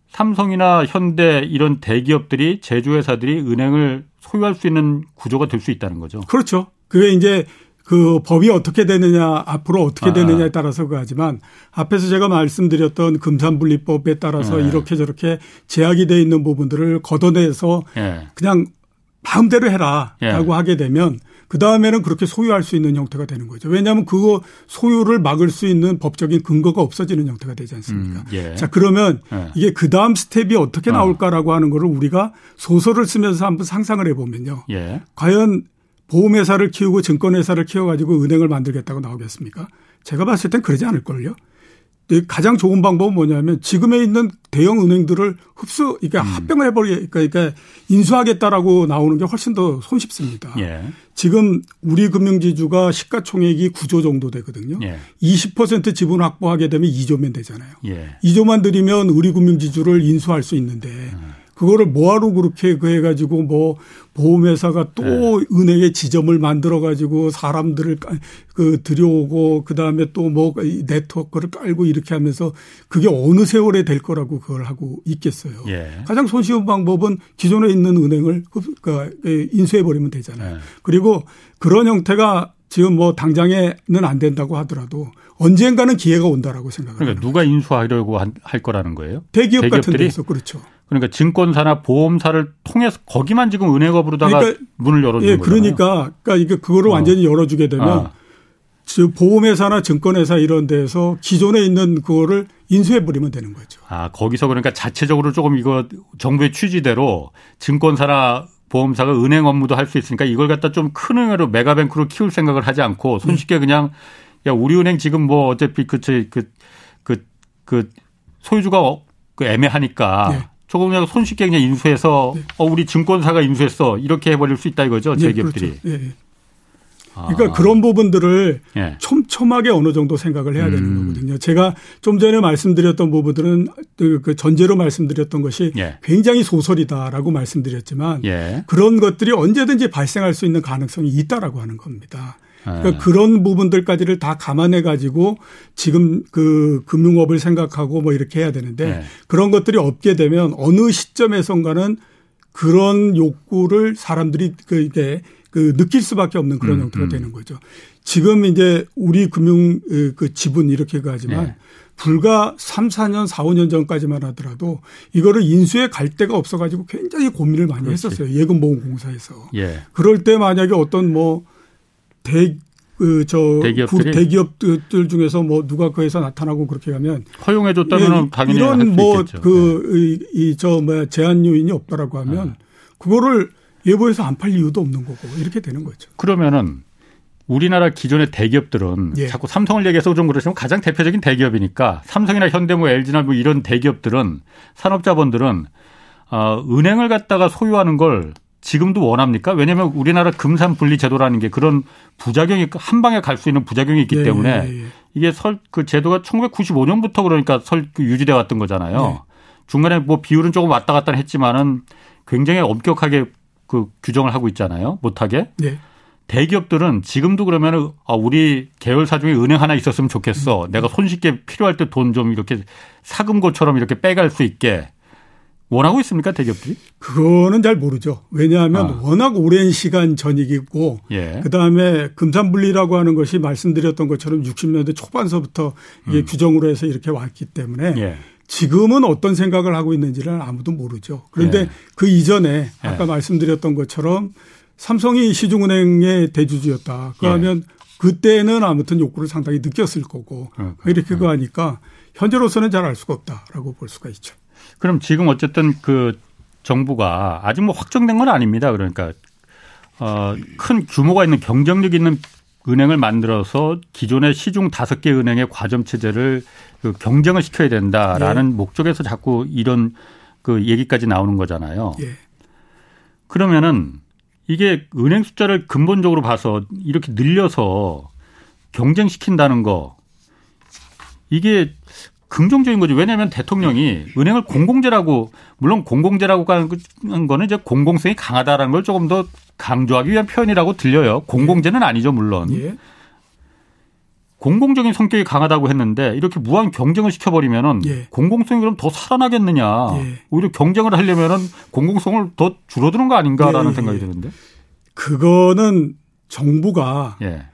삼성이나 현대 이런 대기업들이 제조회사들이 은행을 소유할 수 있는 구조가 될 수 있다는 거죠. 그렇죠. 그게 이제 그 법이 어떻게 되느냐 앞으로 어떻게 아. 되느냐에 따라서 그하지만 앞에서 제가 말씀드렸던 금산분리법에 따라서 네. 이렇게 저렇게 제약이 돼 있는 부분들을 걷어내서 네. 그냥 마음대로 해라라고 네. 하게 되면 그 다음에는 그렇게 소유할 수 있는 형태가 되는 거죠. 왜냐하면 그거 소유를 막을 수 있는 법적인 근거가 없어지는 형태가 되지 않습니까? 음, 예. 자 그러면 예. 이게 그 다음 스텝이 어떻게 어. 나올까라고 하는 거를 우리가 소설을 쓰면서 한번 상상을 해보면요. 예. 과연 보험회사를 키우고 증권회사를 키워가지고 은행을 만들겠다고 나오겠습니까? 제가 봤을 땐 그러지 않을걸요. 가장 좋은 방법은 뭐냐면 지금에 있는 대형 은행들을 흡수, 그러니까 음. 합병을 해버리, 그러니까 인수하겠다라고 나오는 게 훨씬 더 손쉽습니다. 예. 지금 우리 금융지주가 시가총액이 9조 정도 되거든요. 예. 20% 지분 확보하게 되면 2조면 되잖아요. 예. 2조만 들이면 우리 금융지주를 인수할 수 있는데 음. 그거를 뭐하러 그렇게 그 해가지고 뭐 보험회사가 또 네. 은행에 지점을 만들어 가지고 사람들을 그 들여오고 그 다음에 또 뭐 네트워크를 깔고 이렇게 하면서 그게 어느 세월에 될 거라고 그걸 하고 있겠어요. 예. 가장 손쉬운 방법은 기존에 있는 은행을 그 인수해 버리면 되잖아요. 네. 그리고 그런 형태가 지금 뭐 당장에는 안 된다고 하더라도 언젠가는 기회가 온다라고 생각합니다. 그러니까 누가 인수하려고 할 거라는 거예요? 대기업 대기업들이? 같은 데서 그렇죠. 그러니까 증권사나 보험사를 통해서 거기만 지금 은행업으로다가 그러니까, 문을 열어주는 예, 거잖아요. 그러니까 그러니까 이게 그거를 어. 완전히 열어주게 되면 아. 보험회사나 증권회사 이런 데에서 기존에 있는 그거를 인수해 버리면 되는 거죠. 아 거기서 그러니까 자체적으로 조금 이거 정부의 취지대로 증권사나 보험사가 은행 업무도 할 수 있으니까 이걸 갖다 좀 큰 은행으로 메가뱅크로 키울 생각을 하지 않고 손쉽게 네. 그냥 야 우리은행 지금 뭐 어차피 그 그 그 그, 그, 그 소유주가 그 애매하니까 네. 조금 그냥 손쉽게 그냥 인수해서 네. 어 우리 증권사가 인수했어 이렇게 해버릴 수 있다 이거죠 네, 제기업들이. 그렇죠. 네. 그러니까 아. 그런 부분들을 예. 촘촘하게 어느 정도 생각을 해야 되는 음. 거거든요. 제가 좀 전에 말씀드렸던 부분들은 그, 그 전제로 말씀드렸던 것이 예. 굉장히 소설이다라고 말씀드렸지만 예. 그런 것들이 언제든지 발생할 수 있는 가능성이 있다라고 하는 겁니다. 그러니까 네. 그런 부분들까지를 다 감안해 가지고 지금 그 금융업을 생각하고 뭐 이렇게 해야 되는데 네. 그런 것들이 없게 되면 어느 시점에선가는 그런 욕구를 사람들이 그 이게 그 느낄 수밖에 없는 그런 음, 형태가 음. 되는 거죠. 지금 이제 우리 금융 그 지분 이렇게 가지만 네. 불과 3, 4년, 4, 5년 전까지만 하더라도 이거를 인수해 갈 데가 없어 가지고 굉장히 고민을 많이 그렇지. 했었어요. 예금보험공사에서. 예. 그럴 때 만약에 어떤 뭐 대, 그 저 대기업들이? 대기업들 중에서 뭐 누가 거기서 나타나고 그렇게 가면 허용해 줬다면 예, 당연히 이런 뭐 그 이저 뭐야 제한 요인이 없다라고 하면 아. 그거를 예보해서 안 팔 이유도 없는 거고 이렇게 되는 거죠. 그러면은 우리나라 기존의 대기업들은 예. 자꾸 삼성을 얘기해서 좀 그러시면 가장 대표적인 대기업이니까 삼성이나 현대 뭐 LG나 뭐 이런 대기업들은 산업자본들은 어, 은행을 갖다가 소유하는 걸 지금도 원합니까? 왜냐하면 우리나라 금산 분리 제도라는 게 그런 부작용이 한 방에 갈 수 있는 부작용이 있기 예, 때문에 예, 예. 이게 설 그 제도가 1995년부터 그러니까 설그 유지돼 왔던 거잖아요. 예. 중간에 뭐 비율은 조금 왔다 갔다 했지만은 굉장히 엄격하게 그 규정을 하고 있잖아요. 못하게. 네. 대기업들은 지금도 그러면은 아, 우리 계열사 중에 은행 하나 있었으면 좋겠어. 음. 내가 손쉽게 필요할 때 돈 좀 이렇게 사금고처럼 이렇게 빼갈 수 있게 원하고 있습니까 대기업들이? 그거는 잘 모르죠. 왜냐하면 아. 워낙 오랜 시간 전이고 예. 그다음에 금산분리라고 하는 것이 말씀드렸던 것처럼 60년대 초반서부터 이게 음. 규정으로 해서 이렇게 왔기 때문에 예. 지금은 어떤 생각을 하고 있는지를 아무도 모르죠. 그런데 예. 그 이전에 아까 예. 말씀드렸던 것처럼 삼성이 시중은행의 대주주였다. 그러면 예. 그때는 아무튼 욕구를 상당히 느꼈을 거고 이렇게 그 하니까 현재로서는 잘 알 수가 없다라고 볼 수가 있죠. 그럼 지금 어쨌든 그 정부가 아직 뭐 확정된 건 아닙니다. 그러니까 어, 큰 규모가 있는 경쟁력 있는 은행을 만들어서 기존의 시중 다섯 개 은행의 과점 체제를 그 경쟁을 시켜야 된다라는 예. 목적에서 자꾸 이런 그 얘기까지 나오는 거잖아요. 예. 그러면은 이게 은행 숫자를 근본적으로 봐서 이렇게 늘려서 경쟁시킨다는 거 이게 긍정적인 거죠. 왜냐하면 대통령이 은행을 공공재라고 물론 공공재라고 하는 거는 이제 공공성이 강하다라는 걸 조금 더 강조하기 위한 표현이라고 들려요. 공공재는 아니죠, 물론. 예. 공공적인 성격이 강하다고 했는데 이렇게 무한 경쟁을 시켜버리면은 예. 공공성이 그럼 더 살아나겠느냐. 예. 오히려 경쟁을 하려면은 공공성을 더 줄어드는 거 아닌가라는 예. 생각이 드는데. 그거는 정부가 예.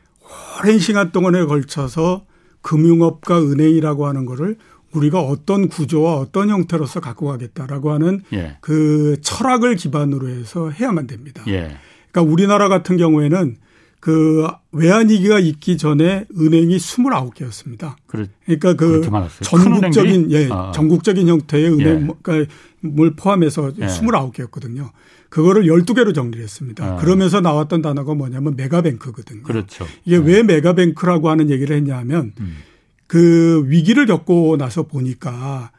오랜 시간 동안에 걸쳐서 금융업과 은행이라고 하는 거를 우리가 어떤 구조와 어떤 형태로서 갖고 가겠다라고 하는 예. 그 철학을 기반으로 해서 해야만 됩니다. 예. 그러니까 우리나라 같은 경우에는 그 외환위기가 있기 전에 은행이 29개였습니다. 그러니까 그 전국적인 예, 아. 전국적인 형태의 은행 예. 그러니까 뭘 포함해서 예. 29개였거든요. 그거를 12개로 정리를 했습니다. 아. 그러면서 나왔던 단어가 뭐냐면 메가뱅크거든요. 그렇죠. 이게 네. 왜 메가뱅크라고 하는 얘기를 했냐면 음. 그 위기를 겪고 나서 보니까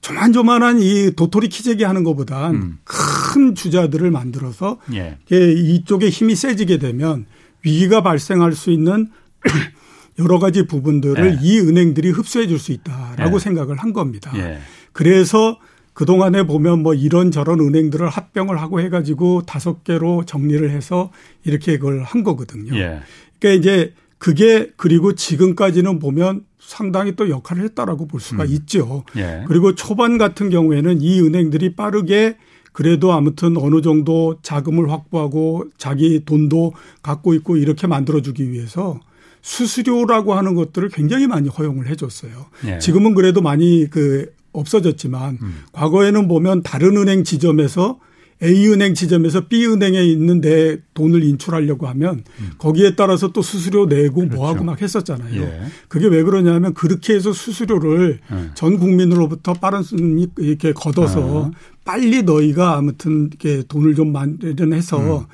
조만조만한 이 도토리 키재기 하는 것보단 음. 큰 주자들을 만들어서 예. 이쪽에 힘이 세지게 되면 위기가 발생할 수 있는 여러 가지 부분들을 예. 이 은행들이 흡수해 줄 수 있다라고 예. 생각을 한 겁니다. 예. 그래서 그동안에 보면 뭐 이런저런 은행들을 합병을 하고 해가지고 다섯 개로 정리를 해서 이렇게 그걸 한 거거든요. 예. 그러니까 이제 그게 그리고 지금까지는 보면 상당히 또 역할을 했다라고 볼 수가 음. 있죠. 예. 그리고 초반 같은 경우에는 이 은행들이 빠르게 그래도 아무튼 어느 정도 자금을 확보하고 자기 돈도 갖고 있고 이렇게 만들어주기 위해서 수수료라고 하는 것들을 굉장히 많이 허용을 해줬어요. 예. 지금은 그래도 많이 그 없어졌지만 음. 과거에는 보면 다른 은행 지점에서 A은행 지점에서 B은행에 있는데 돈을 인출하려고 하면 음. 거기에 따라서 또 수수료 내고 그렇죠. 뭐하고 막 했었잖아요. 예. 그게 왜 그러냐면 그렇게 해서 수수료를 예. 전 국민으로부터 빠른 순위 이렇게 걷어서 아. 빨리 너희가 아무튼 이렇게 돈을 좀 마련해서 음.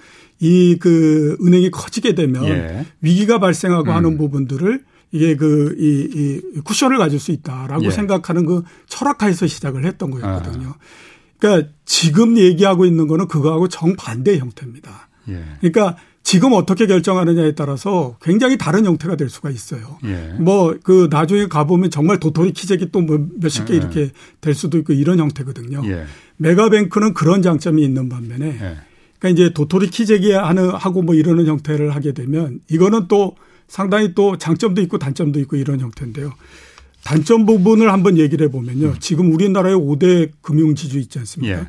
이그 은행이 커지게 되면 예. 위기가 발생하고 음. 하는 부분들을 이게 그, 이, 이 쿠션을 가질 수 있다라고 예. 생각하는 그 철학화에서 시작을 했던 거였거든요. 아. 그러니까 지금 얘기하고 있는 거는 그거하고 정반대 형태입니다. 예. 그러니까 지금 어떻게 결정하느냐에 따라서 굉장히 다른 형태가 될 수가 있어요. 예. 뭐그 나중에 가보면 정말 도토리 키재기 또 뭐 몇십 개 예. 이렇게 될 수도 있고 이런 형태거든요. 예. 메가뱅크는 그런 장점이 있는 반면에 예. 그러니까 이제 도토리 키재기 하는 하고 뭐 이러는 형태를 하게 되면 이거는 또 상당히 또 장점도 있고 단점도 있고 이런 형태인데요. 단점 부분을 한번 얘기를 해보면요. 음. 지금 우리나라의 5대 금융지주 있지 않습니까? 예.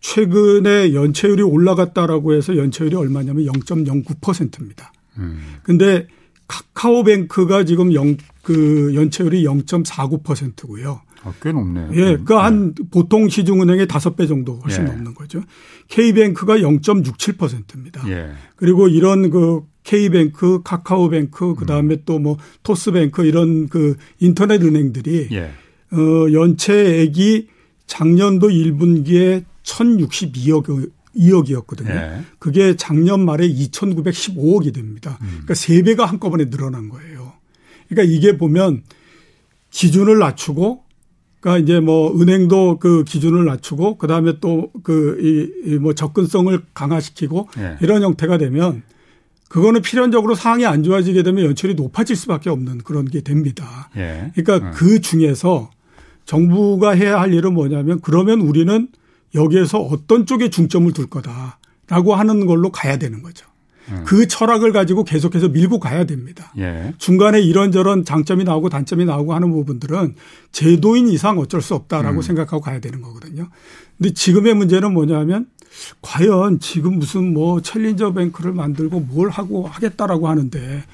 최근에 연체율이 올라갔다라고 해서 연체율이 얼마냐면 0.09%입니다. 음. 근데 카카오뱅크가 지금 영, 그 연체율이 0.49%고요. 아, 꽤 높네요. 예, 그러니까 한 네. 보통 시중은행의 5배 정도 훨씬 예. 넘는 거죠. K뱅크가 0.67%입니다. 예. 그리고 이런 그 K뱅크, 카카오뱅크, 그 다음에 음. 또뭐 토스뱅크 이런 그 인터넷 은행들이 예. 어, 연체액이 작년도 1분기에 1062억 2억이었거든요. 예. 그게 작년 말에 2,915억이 됩니다. 음. 그러니까 3배가 한꺼번에 늘어난 거예요. 그러니까 이게 보면 기준을 낮추고 그러니까 이제 뭐 은행도 그 기준을 낮추고 그다음에 또 그 이 뭐 접근성을 강화시키고 예. 이런 형태가 되면 그거는 필연적으로 상황이 안 좋아지게 되면 연출이 높아질 수밖에 없는 그런 게 됩니다. 예. 그러니까 음. 그 중에서 정부가 해야 할 일은 뭐냐면 그러면 우리는 여기에서 어떤 쪽에 중점을 둘 거다라고 하는 걸로 가야 되는 거죠. 음. 그 철학을 가지고 계속해서 밀고 가야 됩니다. 예. 중간에 이런저런 장점이 나오고 단점이 나오고 하는 부분들은 제도인 이상 어쩔 수 없다라고 음. 생각하고 가야 되는 거거든요. 근데 지금의 문제는 뭐냐면 과연 지금 무슨 뭐 챌린저 뱅크를 만들고 뭘 하고 하겠다라고 하는데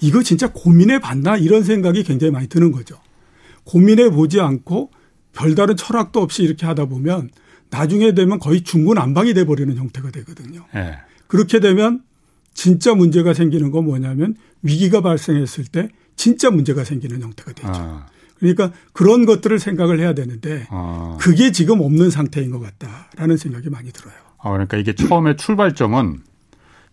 이거 진짜 고민해 봤나 이런 생각이 굉장히 많이 드는 거죠. 고민해 보지 않고 별다른 철학도 없이 이렇게 하다 보면 나중에 되면 거의 중구난방이 돼 버리는 형태가 되거든요. 네. 그렇게 되면 진짜 문제가 생기는 건 뭐냐면 위기가 발생했을 때 진짜 문제가 생기는 형태가 되죠. 아. 그러니까 그런 것들을 생각을 해야 되는데 아. 그게 지금 없는 상태인 것 같다라는 생각이 많이 들어요. 아, 그러니까 이게 처음에 출발점은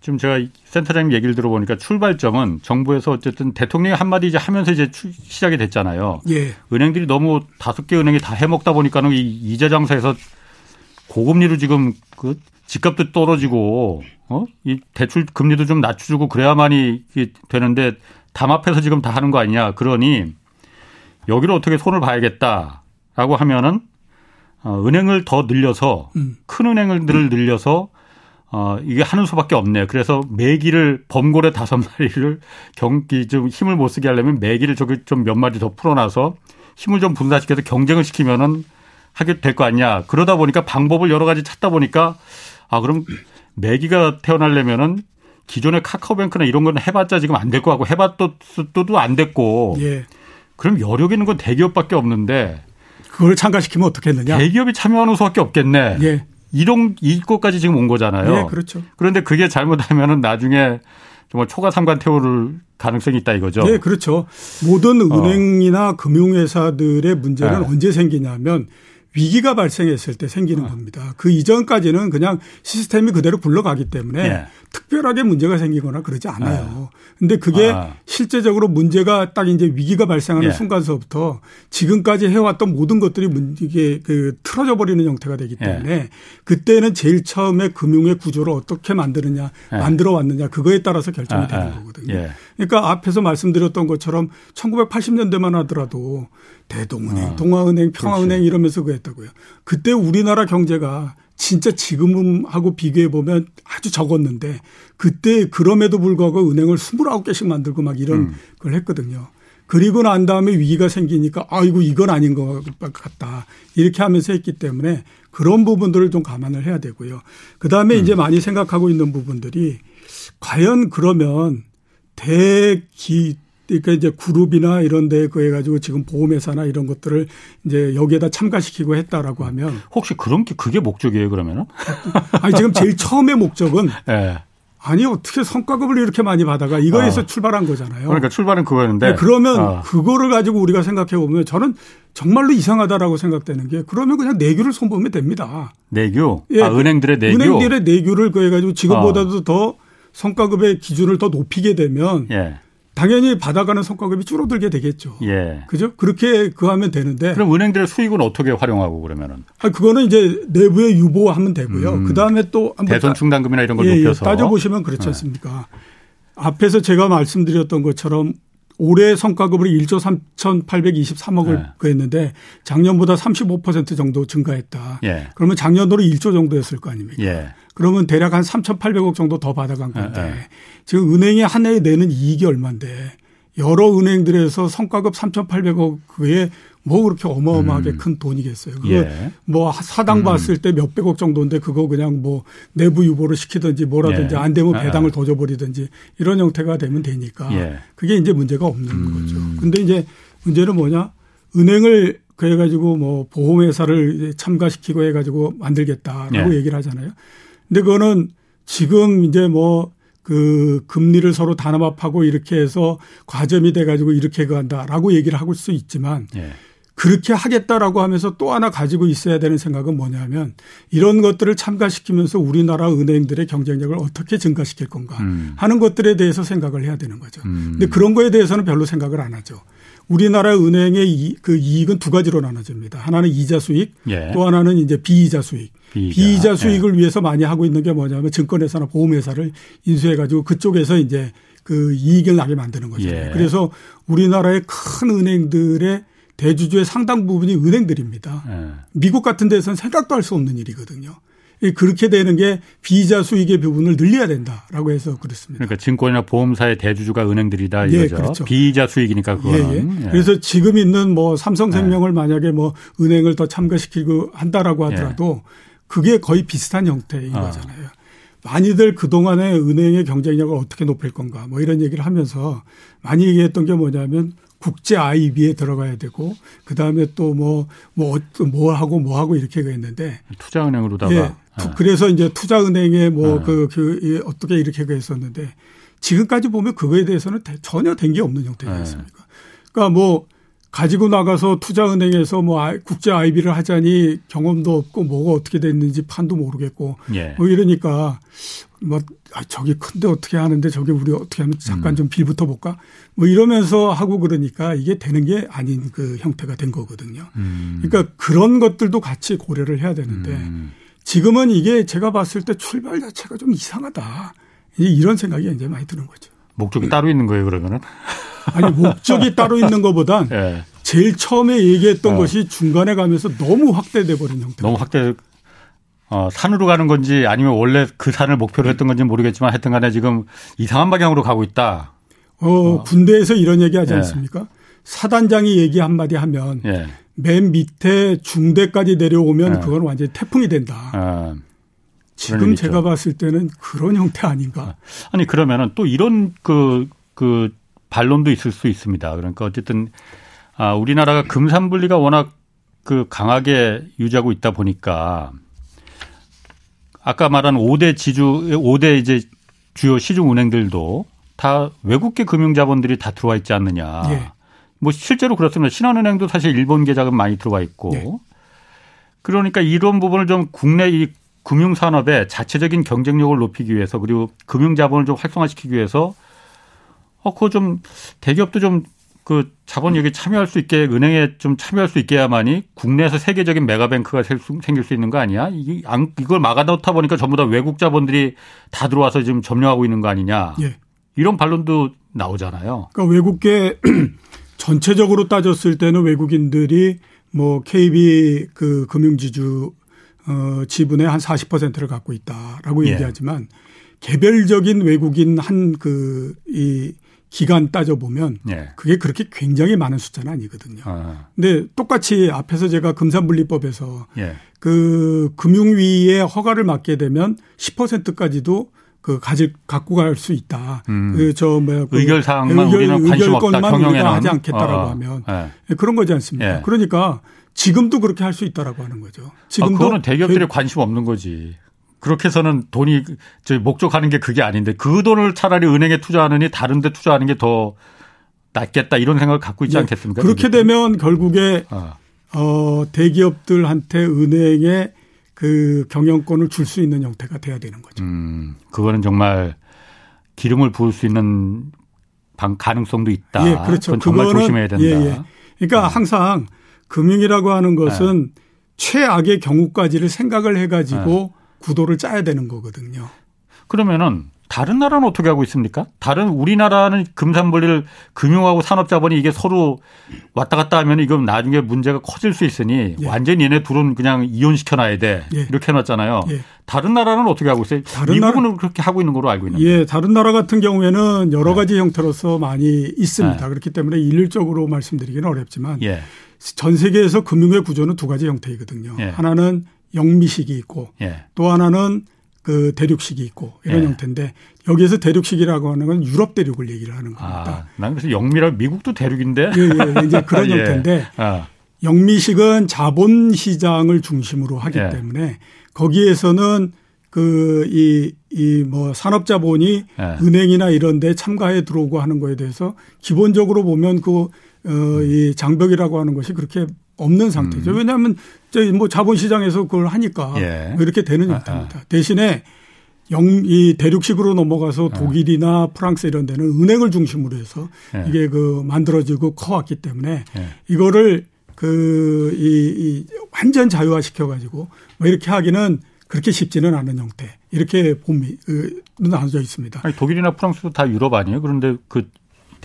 지금 제가 센터장님 얘기를 들어보니까 출발점은 정부에서 어쨌든 대통령이 한마디 이제 하면서 이제 시작이 됐잖아요. 예. 은행들이 너무 다섯 개 은행이 다 해먹다 보니까는 이 이자 장사에서 고금리로 지금 그 집값도 떨어지고 어? 이 대출 금리도 좀 낮춰주고 그래야만이 되는데 담합해서 지금 다 하는 거 아니냐. 그러니 여기를 어떻게 손을 봐야겠다라고 하면은 어, 은행을 더 늘려서 음. 큰 은행을 늘려서 어, 이게 하는 수밖에 없네. 그래서 매기를 범고래 다섯 마리를 경기 좀 힘을 못 쓰게 하려면 매기를 저기 좀 몇 마리 더 풀어놔서 힘을 좀 분산시켜서 경쟁을 시키면은 하게 될 거 아니냐. 그러다 보니까 방법을 여러 가지 찾다 보니까 아, 그럼 매기가 태어나려면은 기존의 카카오뱅크나 이런 건 해봤자 지금 안 될 거 같고 해봤도 안 됐고. 예. 그럼 여력 있는 건 대기업밖에 없는데 그걸 참가시키면 어떻겠느냐? 대기업이 참여하는 수밖에 없겠네. 예. 이런 이것까지 지금 온 거잖아요. 예, 그렇죠. 그런데 그게 잘못하면은 나중에 정말 초과 삼관 태우를 가능성이 있다 이거죠. 네, 그렇죠. 모든 어. 은행이나 어. 금융회사들의 문제는 네. 언제 생기냐면 위기가 발생했을 때 생기는 어. 겁니다. 그 이전까지는 그냥 시스템이 그대로 굴러가기 때문에 예. 특별하게 문제가 생기거나 그러지 않아요. 예. 근데 그게 아. 실제적으로 문제가 딱 이제 위기가 발생하는 예. 순간서부터 지금까지 해왔던 모든 것들이 이게 그 틀어져 버리는 형태가 되기 예. 때문에 그때는 제일 처음에 금융의 구조를 어떻게 만드느냐, 예. 만들어 왔느냐 그거에 따라서 결정이 아, 되는 아. 거거든요. 예. 그러니까 앞에서 말씀드렸던 것처럼 1980년대만 하더라도 대동은행, 어. 동아은행, 평화은행 그렇지. 이러면서 그랬다고요. 그때 우리나라 경제가 진짜 지금하고 비교해 보면 아주 적었는데 그때 그럼에도 불구하고 은행을 29개씩 만들고 막 이런 음. 걸 했거든요. 그리고 난 다음에 위기가 생기니까 아이고 이건 아닌 것 같다. 이렇게 하면서 했기 때문에 그런 부분들을 좀 감안을 해야 되고요. 그 다음에 음. 이제 많이 생각하고 있는 부분들이 과연 그러면 대기 그러니까 이제 그룹이나 이런 데 그해 가지고 지금 보험회사나 이런 것들을 이제 여기에다 참가시키고 했다라고 하면 혹시 그런 게 그게 목적이에요 그러면은? 아니 지금 제일 처음의 목적은 네. 아니 어떻게 성과급을 이렇게 많이 받아가 이거에서 어. 출발한 거잖아요. 그러니까 출발은 그거였는데 네, 그러면 어. 그거를 가지고 우리가 생각해 보면 저는 정말로 이상하다라고 생각되는 게 그러면 그냥 내규를 손보면 됩니다. 내규? 예, 아, 은행들의 내규. 은행들의 내규를 그해 가지고 지금보다도 어. 더 성과급의 기준을 더 높이게 되면 예. 당연히 받아가는 성과급이 줄어들게 되겠죠. 예. 그죠? 그렇게 그 하면 되는데. 그럼 은행들의 수익은 어떻게 활용하고 그러면은? 아, 그거는 이제 내부에 유보하면 되고요. 음. 그 다음에 또 대손 충당금이나 이런 걸 예, 예. 높여서 따져 보시면 그렇지 네. 않습니까? 네. 앞에서 제가 말씀드렸던 것처럼 올해 성과급으로 1조 3,823억을 네. 그했는데 작년보다 35% 정도 증가했다. 예. 그러면 작년도로 1조 정도였을 거 아닙니까? 예. 그러면 대략 한 3,800억 정도 더 받아간 건데 예. 예. 지금 은행이 한 해에 내는 이익이 얼마인데 여러 은행들에서 성과급 3,800억 그에 뭐 그렇게 어마어마하게 음. 큰 돈이겠어요. 그거 예. 뭐 사당 음. 봤을 때 몇백억 정도인데 그거 그냥 뭐 내부 유보를 시키든지 뭐라든지 예. 안 되면 아, 배당을 더 줘버리든지 이런 형태가 되면 되니까 예. 그게 이제 문제가 없는 음. 거죠. 근데 이제 문제는 뭐냐? 은행을 그래가지고 뭐 보험회사를 참가시키고 해가지고 만들겠다라고 예. 얘기를 하잖아요. 근데 그거는 지금 이제 뭐 그 금리를 서로 단합하고 이렇게 해서 과점이 돼가지고 이렇게 간다라고 얘기를 하고 수 있지만 예. 그렇게 하겠다라고 하면서 또 하나 가지고 있어야 되는 생각은 뭐냐면 이런 것들을 참가시키면서 우리나라 은행들의 경쟁력을 어떻게 증가시킬 건가 음. 하는 것들에 대해서 생각을 해야 되는 거죠. 음. 근데 그런 거에 대해서는 별로 생각을 안 하죠. 우리나라 은행의 이, 그 이익은 두 가지로 나눠집니다. 하나는 이자 수익, 예. 또 하나는 이제 비이자 수익. 비이자, 비이자 예. 수익을 예. 위해서 많이 하고 있는 게 뭐냐면 증권회사나 보험회사를 인수해 가지고 그쪽에서 이제 그 이익을 나게 만드는 거죠. 예. 그래서 우리나라의 큰 은행들의 대주주의 상당 부분이 은행들입니다. 예. 미국 같은 데서는 생각도 할 수 없는 일이거든요. 그렇게 되는 게 비자 수익의 부분을 늘려야 된다라고 해서 그렇습니다. 그러니까 증권이나 보험사의 대주주가 은행들이다 예, 이거죠. 예, 그렇죠. 비자 수익이니까 그거는. 예, 예. 예. 그래서 지금 있는 뭐 삼성생명을 예. 만약에 뭐 은행을 더 참가시키고 한다라고 하더라도 그게 거의 비슷한 형태인 어. 거잖아요. 많이들 그동안에 은행의 경쟁력을 어떻게 높일 건가 뭐 이런 얘기를 하면서 많이 얘기했던 게 뭐냐면 국제 IB에 들어가야 되고 그다음에 또 뭐 뭐 뭐, 뭐 하고 뭐 하고 이렇게가 있는데 투자은행으로다가 예, 네. 그래서 이제 투자은행에 뭐그 네. 그, 그 어떻게 이렇게 했었는데 지금까지 보면 그거에 대해서는 전혀 된 게 없는 형태지 네. 않습니까? 그러니까 뭐 가지고 나가서 투자은행에서 뭐 국제 IB를 하자니 경험도 없고 뭐가 어떻게 됐는지 판도 모르겠고 예. 뭐 이러니까 뭐 아, 저기 큰데 어떻게 하는데 저게 우리 어떻게 하면 잠깐 음. 좀 빌부터 볼까 뭐 이러면서 하고 그러니까 이게 되는 게 아닌 그 형태가 된 거거든요. 음. 그러니까 그런 것들도 같이 고려를 해야 되는데 음. 지금은 이게 제가 봤을 때 출발 자체가 좀 이상하다. 이런 생각이 이제 많이 드는 거죠. 목적이 따로 있는 거예요, 그러면은? 아니, 목적이 따로 있는 것보단 네. 제일 처음에 얘기했던 어. 것이 중간에 가면서 너무 확대돼 버린 형태. 너무 확대 어, 산으로 가는 건지 아니면 원래 그 산을 목표로 했던 건지 모르겠지만 하여튼 간에 지금 이상한 방향으로 가고 있다. 어, 어. 군대에서 이런 얘기 하지 예. 않습니까? 사단장이 얘기 한마디 하면 예. 맨 밑에 중대까지 내려오면 예. 그건 완전히 태풍이 된다. 아. 지금 제가 봤을 때는 그런 형태 아닌가. 아니 그러면은 또 이런 그, 그 반론도 있을 수 있습니다. 그러니까 어쨌든 아, 우리나라가 금산 분리가 워낙 그 강하게 유지하고 있다 보니까 아까 말한 5대 지주 5대 이제 주요 시중 은행들도 다 외국계 금융 자본들이 다 들어와 있지 않느냐. 예. 뭐 실제로 그렇습니다. 신한은행도 사실 일본 계좌금 많이 들어와 있고. 예. 그러니까 이런 부분을 좀 국내 이 금융 산업의 자체적인 경쟁력을 높이기 위해서 그리고 금융 자본을 좀 활성화시키기 위해서 어, 그거 좀 대기업도 좀 그 자본 여기 참여할 수 있게 은행에 좀 참여할 수 있게야만이 국내에서 세계적인 메가뱅크가 생길 수 있는 거 아니야? 이게 이걸 막아놓다 보니까 전부 다 외국 자본들이 다 들어와서 지금 점령하고 있는 거 아니냐? 예. 이런 반론도 나오잖아요. 그러니까 외국계 전체적으로 따졌을 때는 외국인들이 뭐 KB 그 금융지주 어, 지분의 한 40%를 갖고 있다라고 예. 얘기하지만 개별적인 외국인 한 그 이 기간 따져 보면 예. 그게 그렇게 굉장히 많은 숫자는 아니거든요. 아. 근데 똑같이 앞에서 제가 금산분리법에서 예. 그 금융위의 허가를 맡게 되면 10%까지도 그 가질 갖고 갈 수 있다. 음. 그저 뭐야 그 의결 사항만 의결, 우리는 관심 없다. 경영에는 하지 않겠다라고 어. 하면 예. 그런 거지 않습니까? 예. 그러니까 지금도 그렇게 할 수 있다라고 하는 거죠. 지금도 아, 그거는 대기업들이 관심 없는 거지. 그렇게 해서는 돈이 저 목적하는 게 그게 아닌데 그 돈을 차라리 은행에 투자하느니 다른 데 투자하는 게 더 낫겠다 이런 생각을 갖고 있지 네. 않겠습니까? 그렇게 되면 결국에 어. 어 대기업들한테 은행에 그 경영권을 줄 수 있는 형태가 돼야 되는 거죠. 음, 그거는 정말 기름을 부을 수 있는 방 가능성도 있다. 예, 그렇죠. 정말 조심해야 된다. 예, 예. 그러니까 음. 항상 금융이라고 하는 것은 네. 최악의 경우까지를 생각을 해가지고 네. 구도를 짜야 되는 거거든요. 그러면은 다른 나라는 어떻게 하고 있습니까? 다른 우리나라는 금산분리를 금융하고 산업자본이 이게 서로 왔다 갔다 하면 이건 나중에 문제가 커질 수 있으니 예. 완전히 얘네 둘은 그냥 이혼시켜 놔야 돼. 예. 이렇게 해놨잖아요. 예. 다른 나라는 어떻게 하고 있어요? 다른 미국은 나라, 그렇게 하고 있는 걸로 알고 있는데. 예, 다른 나라 같은 경우에는 여러 네. 가지 네. 형태로서 많이 있습니다. 네. 그렇기 때문에 일률적으로 말씀드리기는 어렵지만 예. 전 세계에서 금융의 구조는 두 가지 형태이거든요. 예. 하나는 영미식이 있고 예. 또 하나는 그 대륙식이 있고 이런 예. 형태인데 여기에서 대륙식이라고 하는 건 유럽 대륙을 얘기를 하는 겁니다. 아, 난 그래서 영미라 미국도 대륙인데. 예, 예, 이제 그런 예. 형태인데 아. 영미식은 자본 시장을 중심으로 하기 예. 때문에 거기에서는 그 이 이 뭐 산업 자본이 네. 은행이나 이런 데 참가해 들어오고 하는 거에 대해서 기본적으로 보면 그, 어, 이 장벽이라고 하는 것이 그렇게 없는 상태죠. 음. 왜냐하면 저희 뭐 자본시장에서 그걸 하니까 예. 뭐 이렇게 되는 아, 형태입니다. 아. 대신에 영, 이 대륙식으로 넘어가서 아. 독일이나 프랑스 이런 데는 은행을 중심으로 해서 예. 이게 그 만들어지고 커왔기 때문에 예. 이거를 그, 이, 이 완전 자유화 시켜가지고 뭐 이렇게 하기는 그렇게 쉽지는 않은 형태. 이렇게 봄이, 그, 나눠져 있습니다. 아니, 독일이나 프랑스도 다 유럽 아니에요? 그런데 그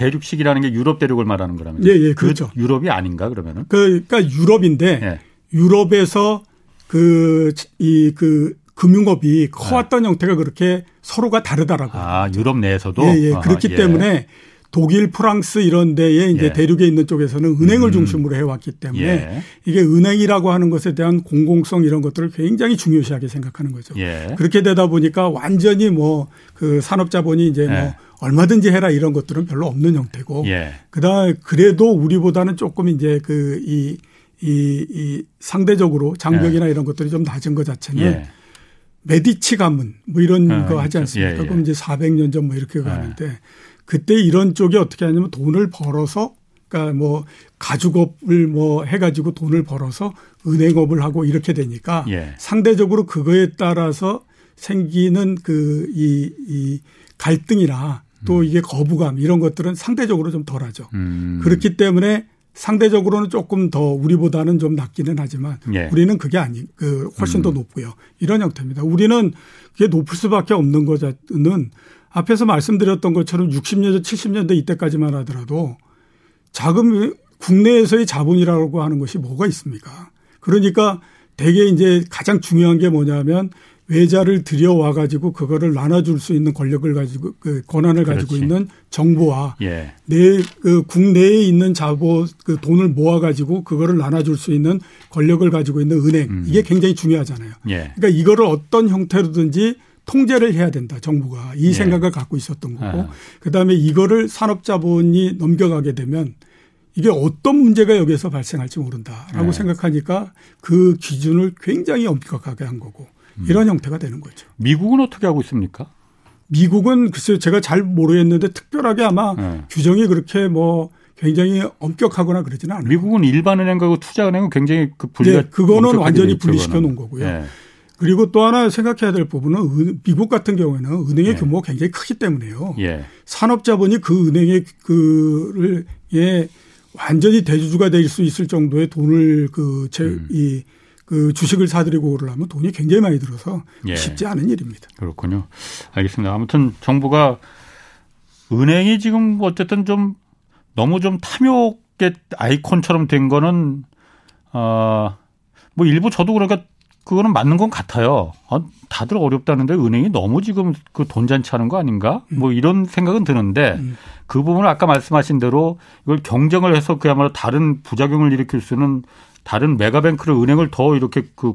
대륙식이라는 게 유럽 대륙을 말하는 거라면. 예, 예, 그 그렇죠. 그 유럽이 아닌가 그러면은? 그, 그러니까 유럽인데 예. 유럽에서 그, 이, 그 금융업이 커왔던 네. 형태가 그렇게 서로가 다르다라고. 아, 유럽 내에서도? 예, 예. 그렇기 아, 예. 때문에 독일, 프랑스 이런 데에 이제 예. 대륙에 있는 쪽에서는 은행을 음. 중심으로 해왔기 때문에 예. 이게 은행이라고 하는 것에 대한 공공성 이런 것들을 굉장히 중요시하게 생각하는 거죠. 예. 그렇게 되다 보니까 완전히 뭐 그 산업자본이 이제 뭐 예. 얼마든지 해라 이런 것들은 별로 없는 형태고 예. 그다음 그래도 우리보다는 조금 이제 그이 이, 이 상대적으로 장벽이나 예. 이런 것들이 좀 낮은 것 자체는 메디치 가문 뭐 이런 아, 거 하지 않습니까? 예, 예. 그럼 이제 400년 전 뭐 이렇게 가는데 그때 이런 쪽이 어떻게 하냐면 돈을 벌어서 그러니까 뭐 가죽업을 뭐 해가지고 돈을 벌어서 은행업을 하고 이렇게 되니까 예. 상대적으로 그거에 따라서 생기는 그이이 갈등이나 또 음. 이게 거부감 이런 것들은 상대적으로 좀 덜하죠. 음. 그렇기 때문에 상대적으로는 조금 더 우리보다는 좀 낮기는 하지만 예. 우리는 그게 아니 그 훨씬 음. 더 높고요. 이런 형태입니다. 우리는 그게 높을 수밖에 없는 거는 앞에서 말씀드렸던 것처럼 60년대, 70년대 이때까지만 하더라도 자금 국내에서의 자본이라고 하는 것이 뭐가 있습니까? 그러니까 대개 이제 가장 중요한 게 뭐냐면 외자를 들여와 가지고 그거를 나눠줄 수 있는 권력을 가지고 그 권한을 가지고 그렇지. 있는 정부와 예. 내그 국내에 있는 자본 그 돈을 모아 가지고 그거를 나눠줄 수 있는 권력을 가지고 있는 은행 음. 이게 굉장히 중요하잖아요. 예. 그러니까 이거를 어떤 형태로든지 통제를 해야 된다. 정부가 이 예. 생각을 갖고 있었던 거고 아. 그다음에 이거를 산업자본이 넘겨가게 되면 이게 어떤 문제가 여기에서 발생할지 모른다라고 네. 생각하니까 그 기준을 굉장히 엄격하게 한 거고 음. 이런 형태가 되는 거죠. 미국은 어떻게 하고 있습니까? 미국은 글쎄요 제가 잘 모르겠는데 특별하게 아마 네. 규정이 그렇게 뭐 굉장히 엄격하거나 그러지는 않아요. 미국은 일반은행하고 투자은행은 굉장히 그 분리가 네, 그거는 완전히 분리시켜 놓은 거고요. 네. 그리고 또 하나 생각해야 될 부분은 미국 같은 경우에는 은행의 예. 규모가 굉장히 크기 때문에요. 예. 산업자본이 그 은행의 그를 예 완전히 대주주가 될 수 있을 정도의 돈을 그제이 음. 그 주식을 사들이고 그러려면 돈이 굉장히 많이 들어서 예. 쉽지 않은 일입니다. 그렇군요. 알겠습니다. 아무튼 정부가 은행이 지금 어쨌든 좀 너무 좀 탐욕의 아이콘처럼 된 거는 어 뭐 일부 저도 그러니까 그거는 맞는 건 같아요. 아, 다들 어렵다는데 은행이 너무 지금 그 돈 잔치 하는 거 아닌가? 음. 뭐 이런 생각은 드는데 음. 그 부분을 아까 말씀하신 대로 이걸 경쟁을 해서 그야말로 다른 부작용을 일으킬 수는 다른 메가뱅크를 은행을 더 이렇게 그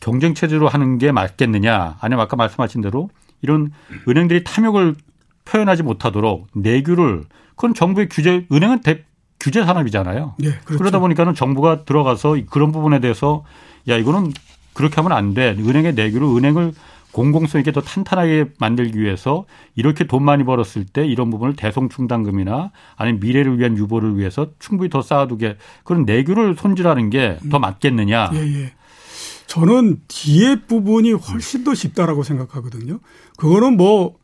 경쟁 체제로 하는 게 맞겠느냐? 아니면 아까 말씀하신 대로 이런 은행들이 탐욕을 표현하지 못하도록 내규를 그건 정부의 규제 은행은 대, 규제 산업이잖아요. 네, 그렇죠. 그러다 보니까는 정부가 들어가서 그런 부분에 대해서 야 이거는 그렇게 하면 안 돼. 은행의 내규로 은행을 공공성 있게 더 탄탄하게 만들기 위해서 이렇게 돈 많이 벌었을 때 이런 부분을 대성충당금이나 아니면 미래를 위한 유보를 위해서 충분히 더 쌓아두게 그런 내규를 손질하는 게더 음. 맞겠느냐. 예, 예. 저는 뒤에 부분이 훨씬 더 쉽다라고 생각하거든요. 그거는 뭐,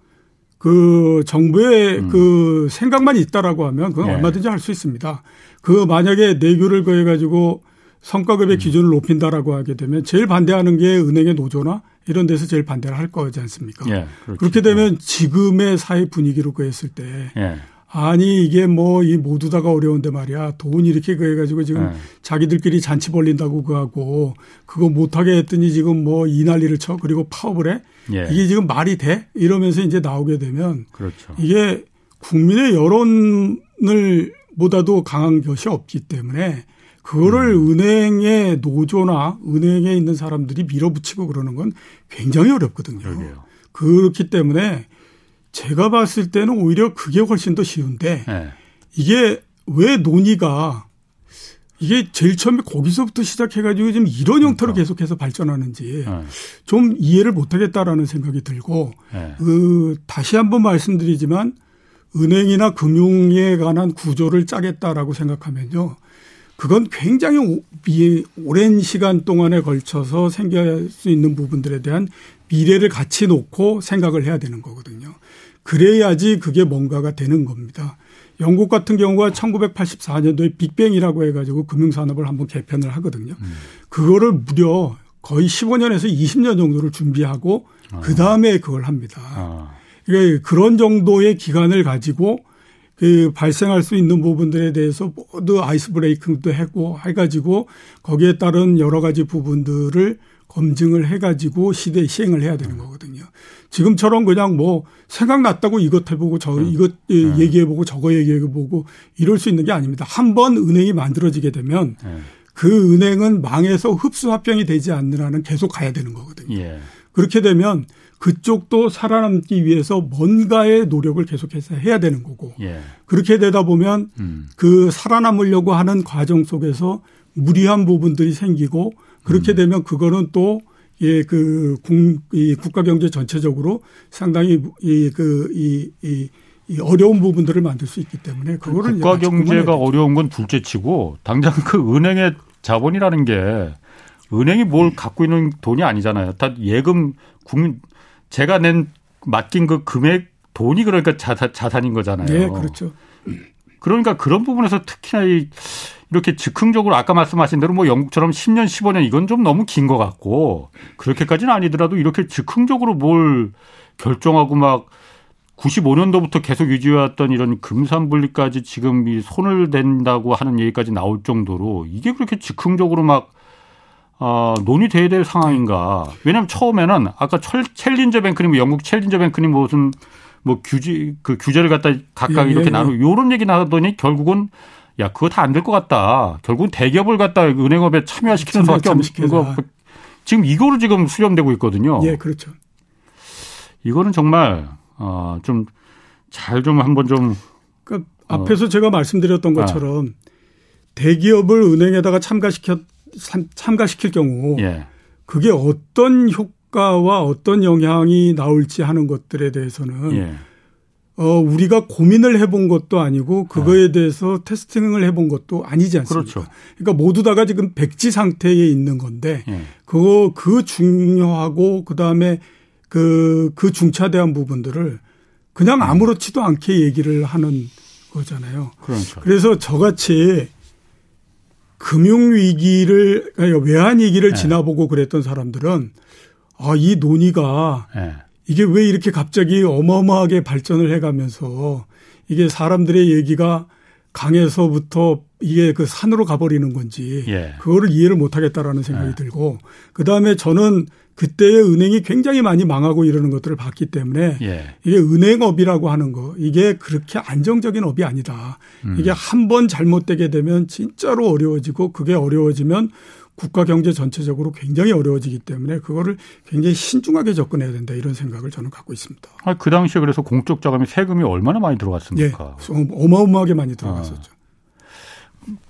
그 정부의 음. 그 생각만 있다라고 하면 그건 예. 얼마든지 할 수 있습니다. 그 만약에 내규를 거해가지고 성과급의 음. 기준을 높인다라고 하게 되면 제일 반대하는 게 은행의 노조나 이런 데서 제일 반대를 할 거지 않습니까? 예, 그렇죠. 그렇게 되면 예. 지금의 사회 분위기로 그했을 때 예. 아니 이게 뭐 이 모두 다가 어려운데 말이야 돈 이렇게 그 해가지고 지금 예. 자기들끼리 잔치 벌린다고 그하고 그거 못하게 했더니 지금 뭐 이 난리를 쳐 그리고 파업을 해 예. 이게 지금 말이 돼 이러면서 이제 나오게 되면 그렇죠. 이게 국민의 여론을 보다도 강한 것이 없기 때문에 그거를 음. 은행의 노조나 은행에 있는 사람들이 밀어붙이고 그러는 건 굉장히 어렵거든요. 그러게요. 그렇기 때문에 제가 봤을 때는 오히려 그게 훨씬 더 쉬운데 네. 이게 왜 논의가 이게 제일 처음에 거기서부터 시작해가지고 지금 이런 형태로 그러니까. 계속해서 발전하는지 네. 좀 이해를 못하겠다라는 생각이 들고 네. 그 다시 한번 말씀드리지만 은행이나 금융에 관한 구조를 짜겠다라고 생각하면요. 그건 굉장히 오, 오랜 시간 동안에 걸쳐서 생길 수 있는 부분들에 대한 미래를 같이 놓고 생각을 해야 되는 거거든요. 그래야지 그게 뭔가가 되는 겁니다. 영국 같은 경우가 1984년도에 빅뱅이라고 해가지고 금융산업을 한번 개편을 하거든요. 음. 그거를 무려 거의 15년에서 20년 정도를 준비하고 아. 그 다음에 그걸 합니다. 아. 그러니까 그런 정도의 기간을 가지고 그 발생할 수 있는 부분들에 대해서 모두 아이스 브레이킹도 하고 해가지고 거기에 따른 여러 가지 부분들을 검증을 해가지고 시대 시행을 해야 되는 거거든요. 지금처럼 그냥 뭐 생각났다고 이것 해보고 저 음. 이것 네. 얘기해보고 저거 얘기해보고 이럴 수 있는 게 아닙니다. 한 번 은행이 만들어지게 되면 네. 그 은행은 망해서 흡수 합병이 되지 않느라는 계속 가야 되는 거거든요. 예. 그렇게 되면 그쪽도 살아남기 위해서 뭔가의 노력을 계속해서 해야 되는 거고 예. 그렇게 되다 보면 음. 그 살아남으려고 하는 과정 속에서 무리한 부분들이 생기고 그렇게 음. 되면 그거는 또 예, 그, 국, 이 국가 경제 전체적으로 상당히 이, 그, 이, 이, 이 어려운 부분들을 만들 수 있기 때문에 그거를 국가 경제가 어려운 건 둘째 치고 당장 그 은행의 자본이라는 게 은행이 뭘 갖고 있는 돈이 아니잖아요. 다 예금 국민 제가 낸 맡긴 그 금액 돈이 그러니까 자산, 자산인 거잖아요. 네, 그렇죠. 그러니까 그런 부분에서 특히나 이 이렇게 즉흥적으로 아까 말씀하신 대로 뭐 영국처럼 10년, 15년 이건 좀 너무 긴 것 같고 그렇게까지는 아니더라도 이렇게 즉흥적으로 뭘 결정하고 막 95년도부터 계속 유지해왔던 이런 금산분리까지 지금 이 손을 댄다고 하는 얘기까지 나올 정도로 이게 그렇게 즉흥적으로 막 어, 논의돼야 될 상황인가. 왜냐하면 처음에는 아까 철, 챌린저 뱅크님, 뭐 영국 챌린저 뱅크님 무슨 뭐 규제, 그 규제를 갖다 각각 예, 이렇게 예, 나누고 요런 얘기 나더니 결국은 야, 그거 다 안 될 것 같다. 결국은 대기업을 갖다 은행업에 참여시키는 수밖에 없는 거. 지금 이거로 지금 수렴되고 있거든요. 예, 그렇죠. 이거는 정말, 어, 좀, 잘 좀 한번 좀. 그러니까 앞에서 어. 제가 말씀드렸던 아. 것처럼 아. 대기업을 은행에다가 참가시켰 참 가시킬 경우 예. 그게 어떤 효과와 어떤 영향이 나올지 하는 것들에 대해서는 예. 어 우리가 고민을 해본 것도 아니고 그거에 아. 대해서 테스팅을 해본 것도 아니지 않습니까? 그렇죠. 그러니까 모두 다가 지금 백지 상태에 있는 건데 예. 그거 그 중요하고 그다음에 그그 그 중차대한 부분들을 그냥 음. 아무렇지도 않게 얘기를 하는 거잖아요. 그렇죠. 그래서 저같이 금융 위기를, 외환 위기를 네. 지나보고 그랬던 사람들은 아, 이 논의가 네. 이게 왜 이렇게 갑자기 어마어마하게 발전을 해가면서 이게 사람들의 얘기가 강에서부터 이게 그 산으로 가버리는 건지 예. 그거를 이해를 못하겠다라는 생각이 예. 들고 그 다음에 저는 그때의 은행이 굉장히 많이 망하고 이러는 것들을 봤기 때문에 예. 이게 은행업이라고 하는 거 이게 그렇게 안정적인 업이 아니다. 음. 이게 한 번 잘못되게 되면 진짜로 어려워지고 그게 어려워지면 국가 경제 전체적으로 굉장히 어려워지기 때문에 그거를 굉장히 신중하게 접근해야 된다 이런 생각을 저는 갖고 있습니다. 아, 그 당시에 그래서 공적 자금이 세금이 얼마나 많이 들어갔습니까? 예, 어마어마하게 많이 들어갔었죠.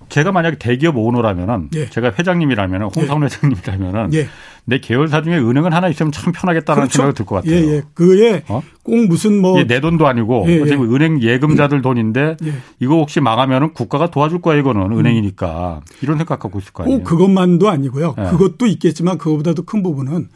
아. 제가 만약에 대기업 오너라면은 예. 제가 회장님이라면은 홍사원 예. 회장님이라면은 예. 내 계열사 중에 은행은 하나 있으면 참 편하겠다는 그렇죠. 생각이 들 것 같아요. 예, 예. 그게 어? 꼭 무슨 뭐 내 돈도 아니고 예, 예. 은행 예금자들 돈인데 예. 이거 혹시 망하면은 국가가 도와줄 거야 이거는 음. 은행이니까 이런 생각 갖고 있을 거 아니에요. 꼭 그것만도 아니고요. 예. 그것도 있겠지만 그거보다도 큰 부분은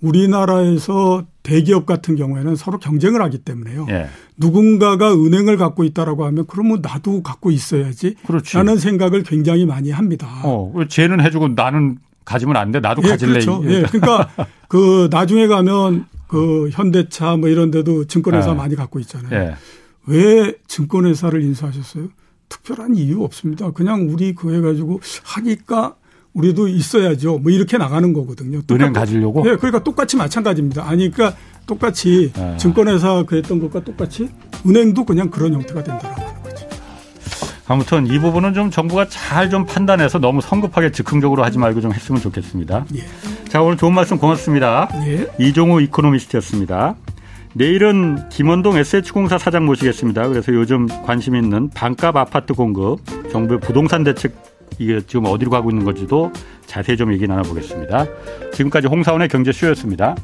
우리나라에서 대기업 같은 경우에는 서로 경쟁을 하기 때문에요. 예. 누군가가 은행을 갖고 있다라고 하면 그러면 나도 갖고 있어야지. 그렇지. 라는 생각을 굉장히 많이 합니다. 어, 쟤는 해주고 나는 가지면 안 돼. 나도 예, 가질래. 그렇죠. 예. 그러니까 그 나중에 가면 그 현대차 뭐 이런 데도 증권회사 예. 많이 갖고 있잖아요. 예. 왜 증권회사를 인수하셨어요? 특별한 이유 없습니다. 그냥 우리 그 해가지고 하니까 우리도 있어야죠. 뭐 이렇게 나가는 거거든요. 은행 가지려고? 네, 그러니까 똑같이 마찬가지입니다. 아니, 그러니까 똑같이 네. 증권회사 그랬던 것과 똑같이 은행도 그냥 그런 형태가 된다라고 하는 거죠. 아무튼 이 부분은 좀 정부가 잘 좀 판단해서 너무 성급하게 즉흥적으로 하지 말고 좀 했으면 좋겠습니다. 예. 자, 오늘 좋은 말씀 고맙습니다. 예. 이종우 이코노미스트였습니다. 내일은 김원동 SH공사 사장 모시겠습니다. 그래서 요즘 관심 있는 반값 아파트 공급, 정부의 부동산 대책 이게 지금 어디로 가고 있는 건지도 자세히 좀 얘기 나눠보겠습니다. 지금까지 홍사원의 경제쇼였습니다.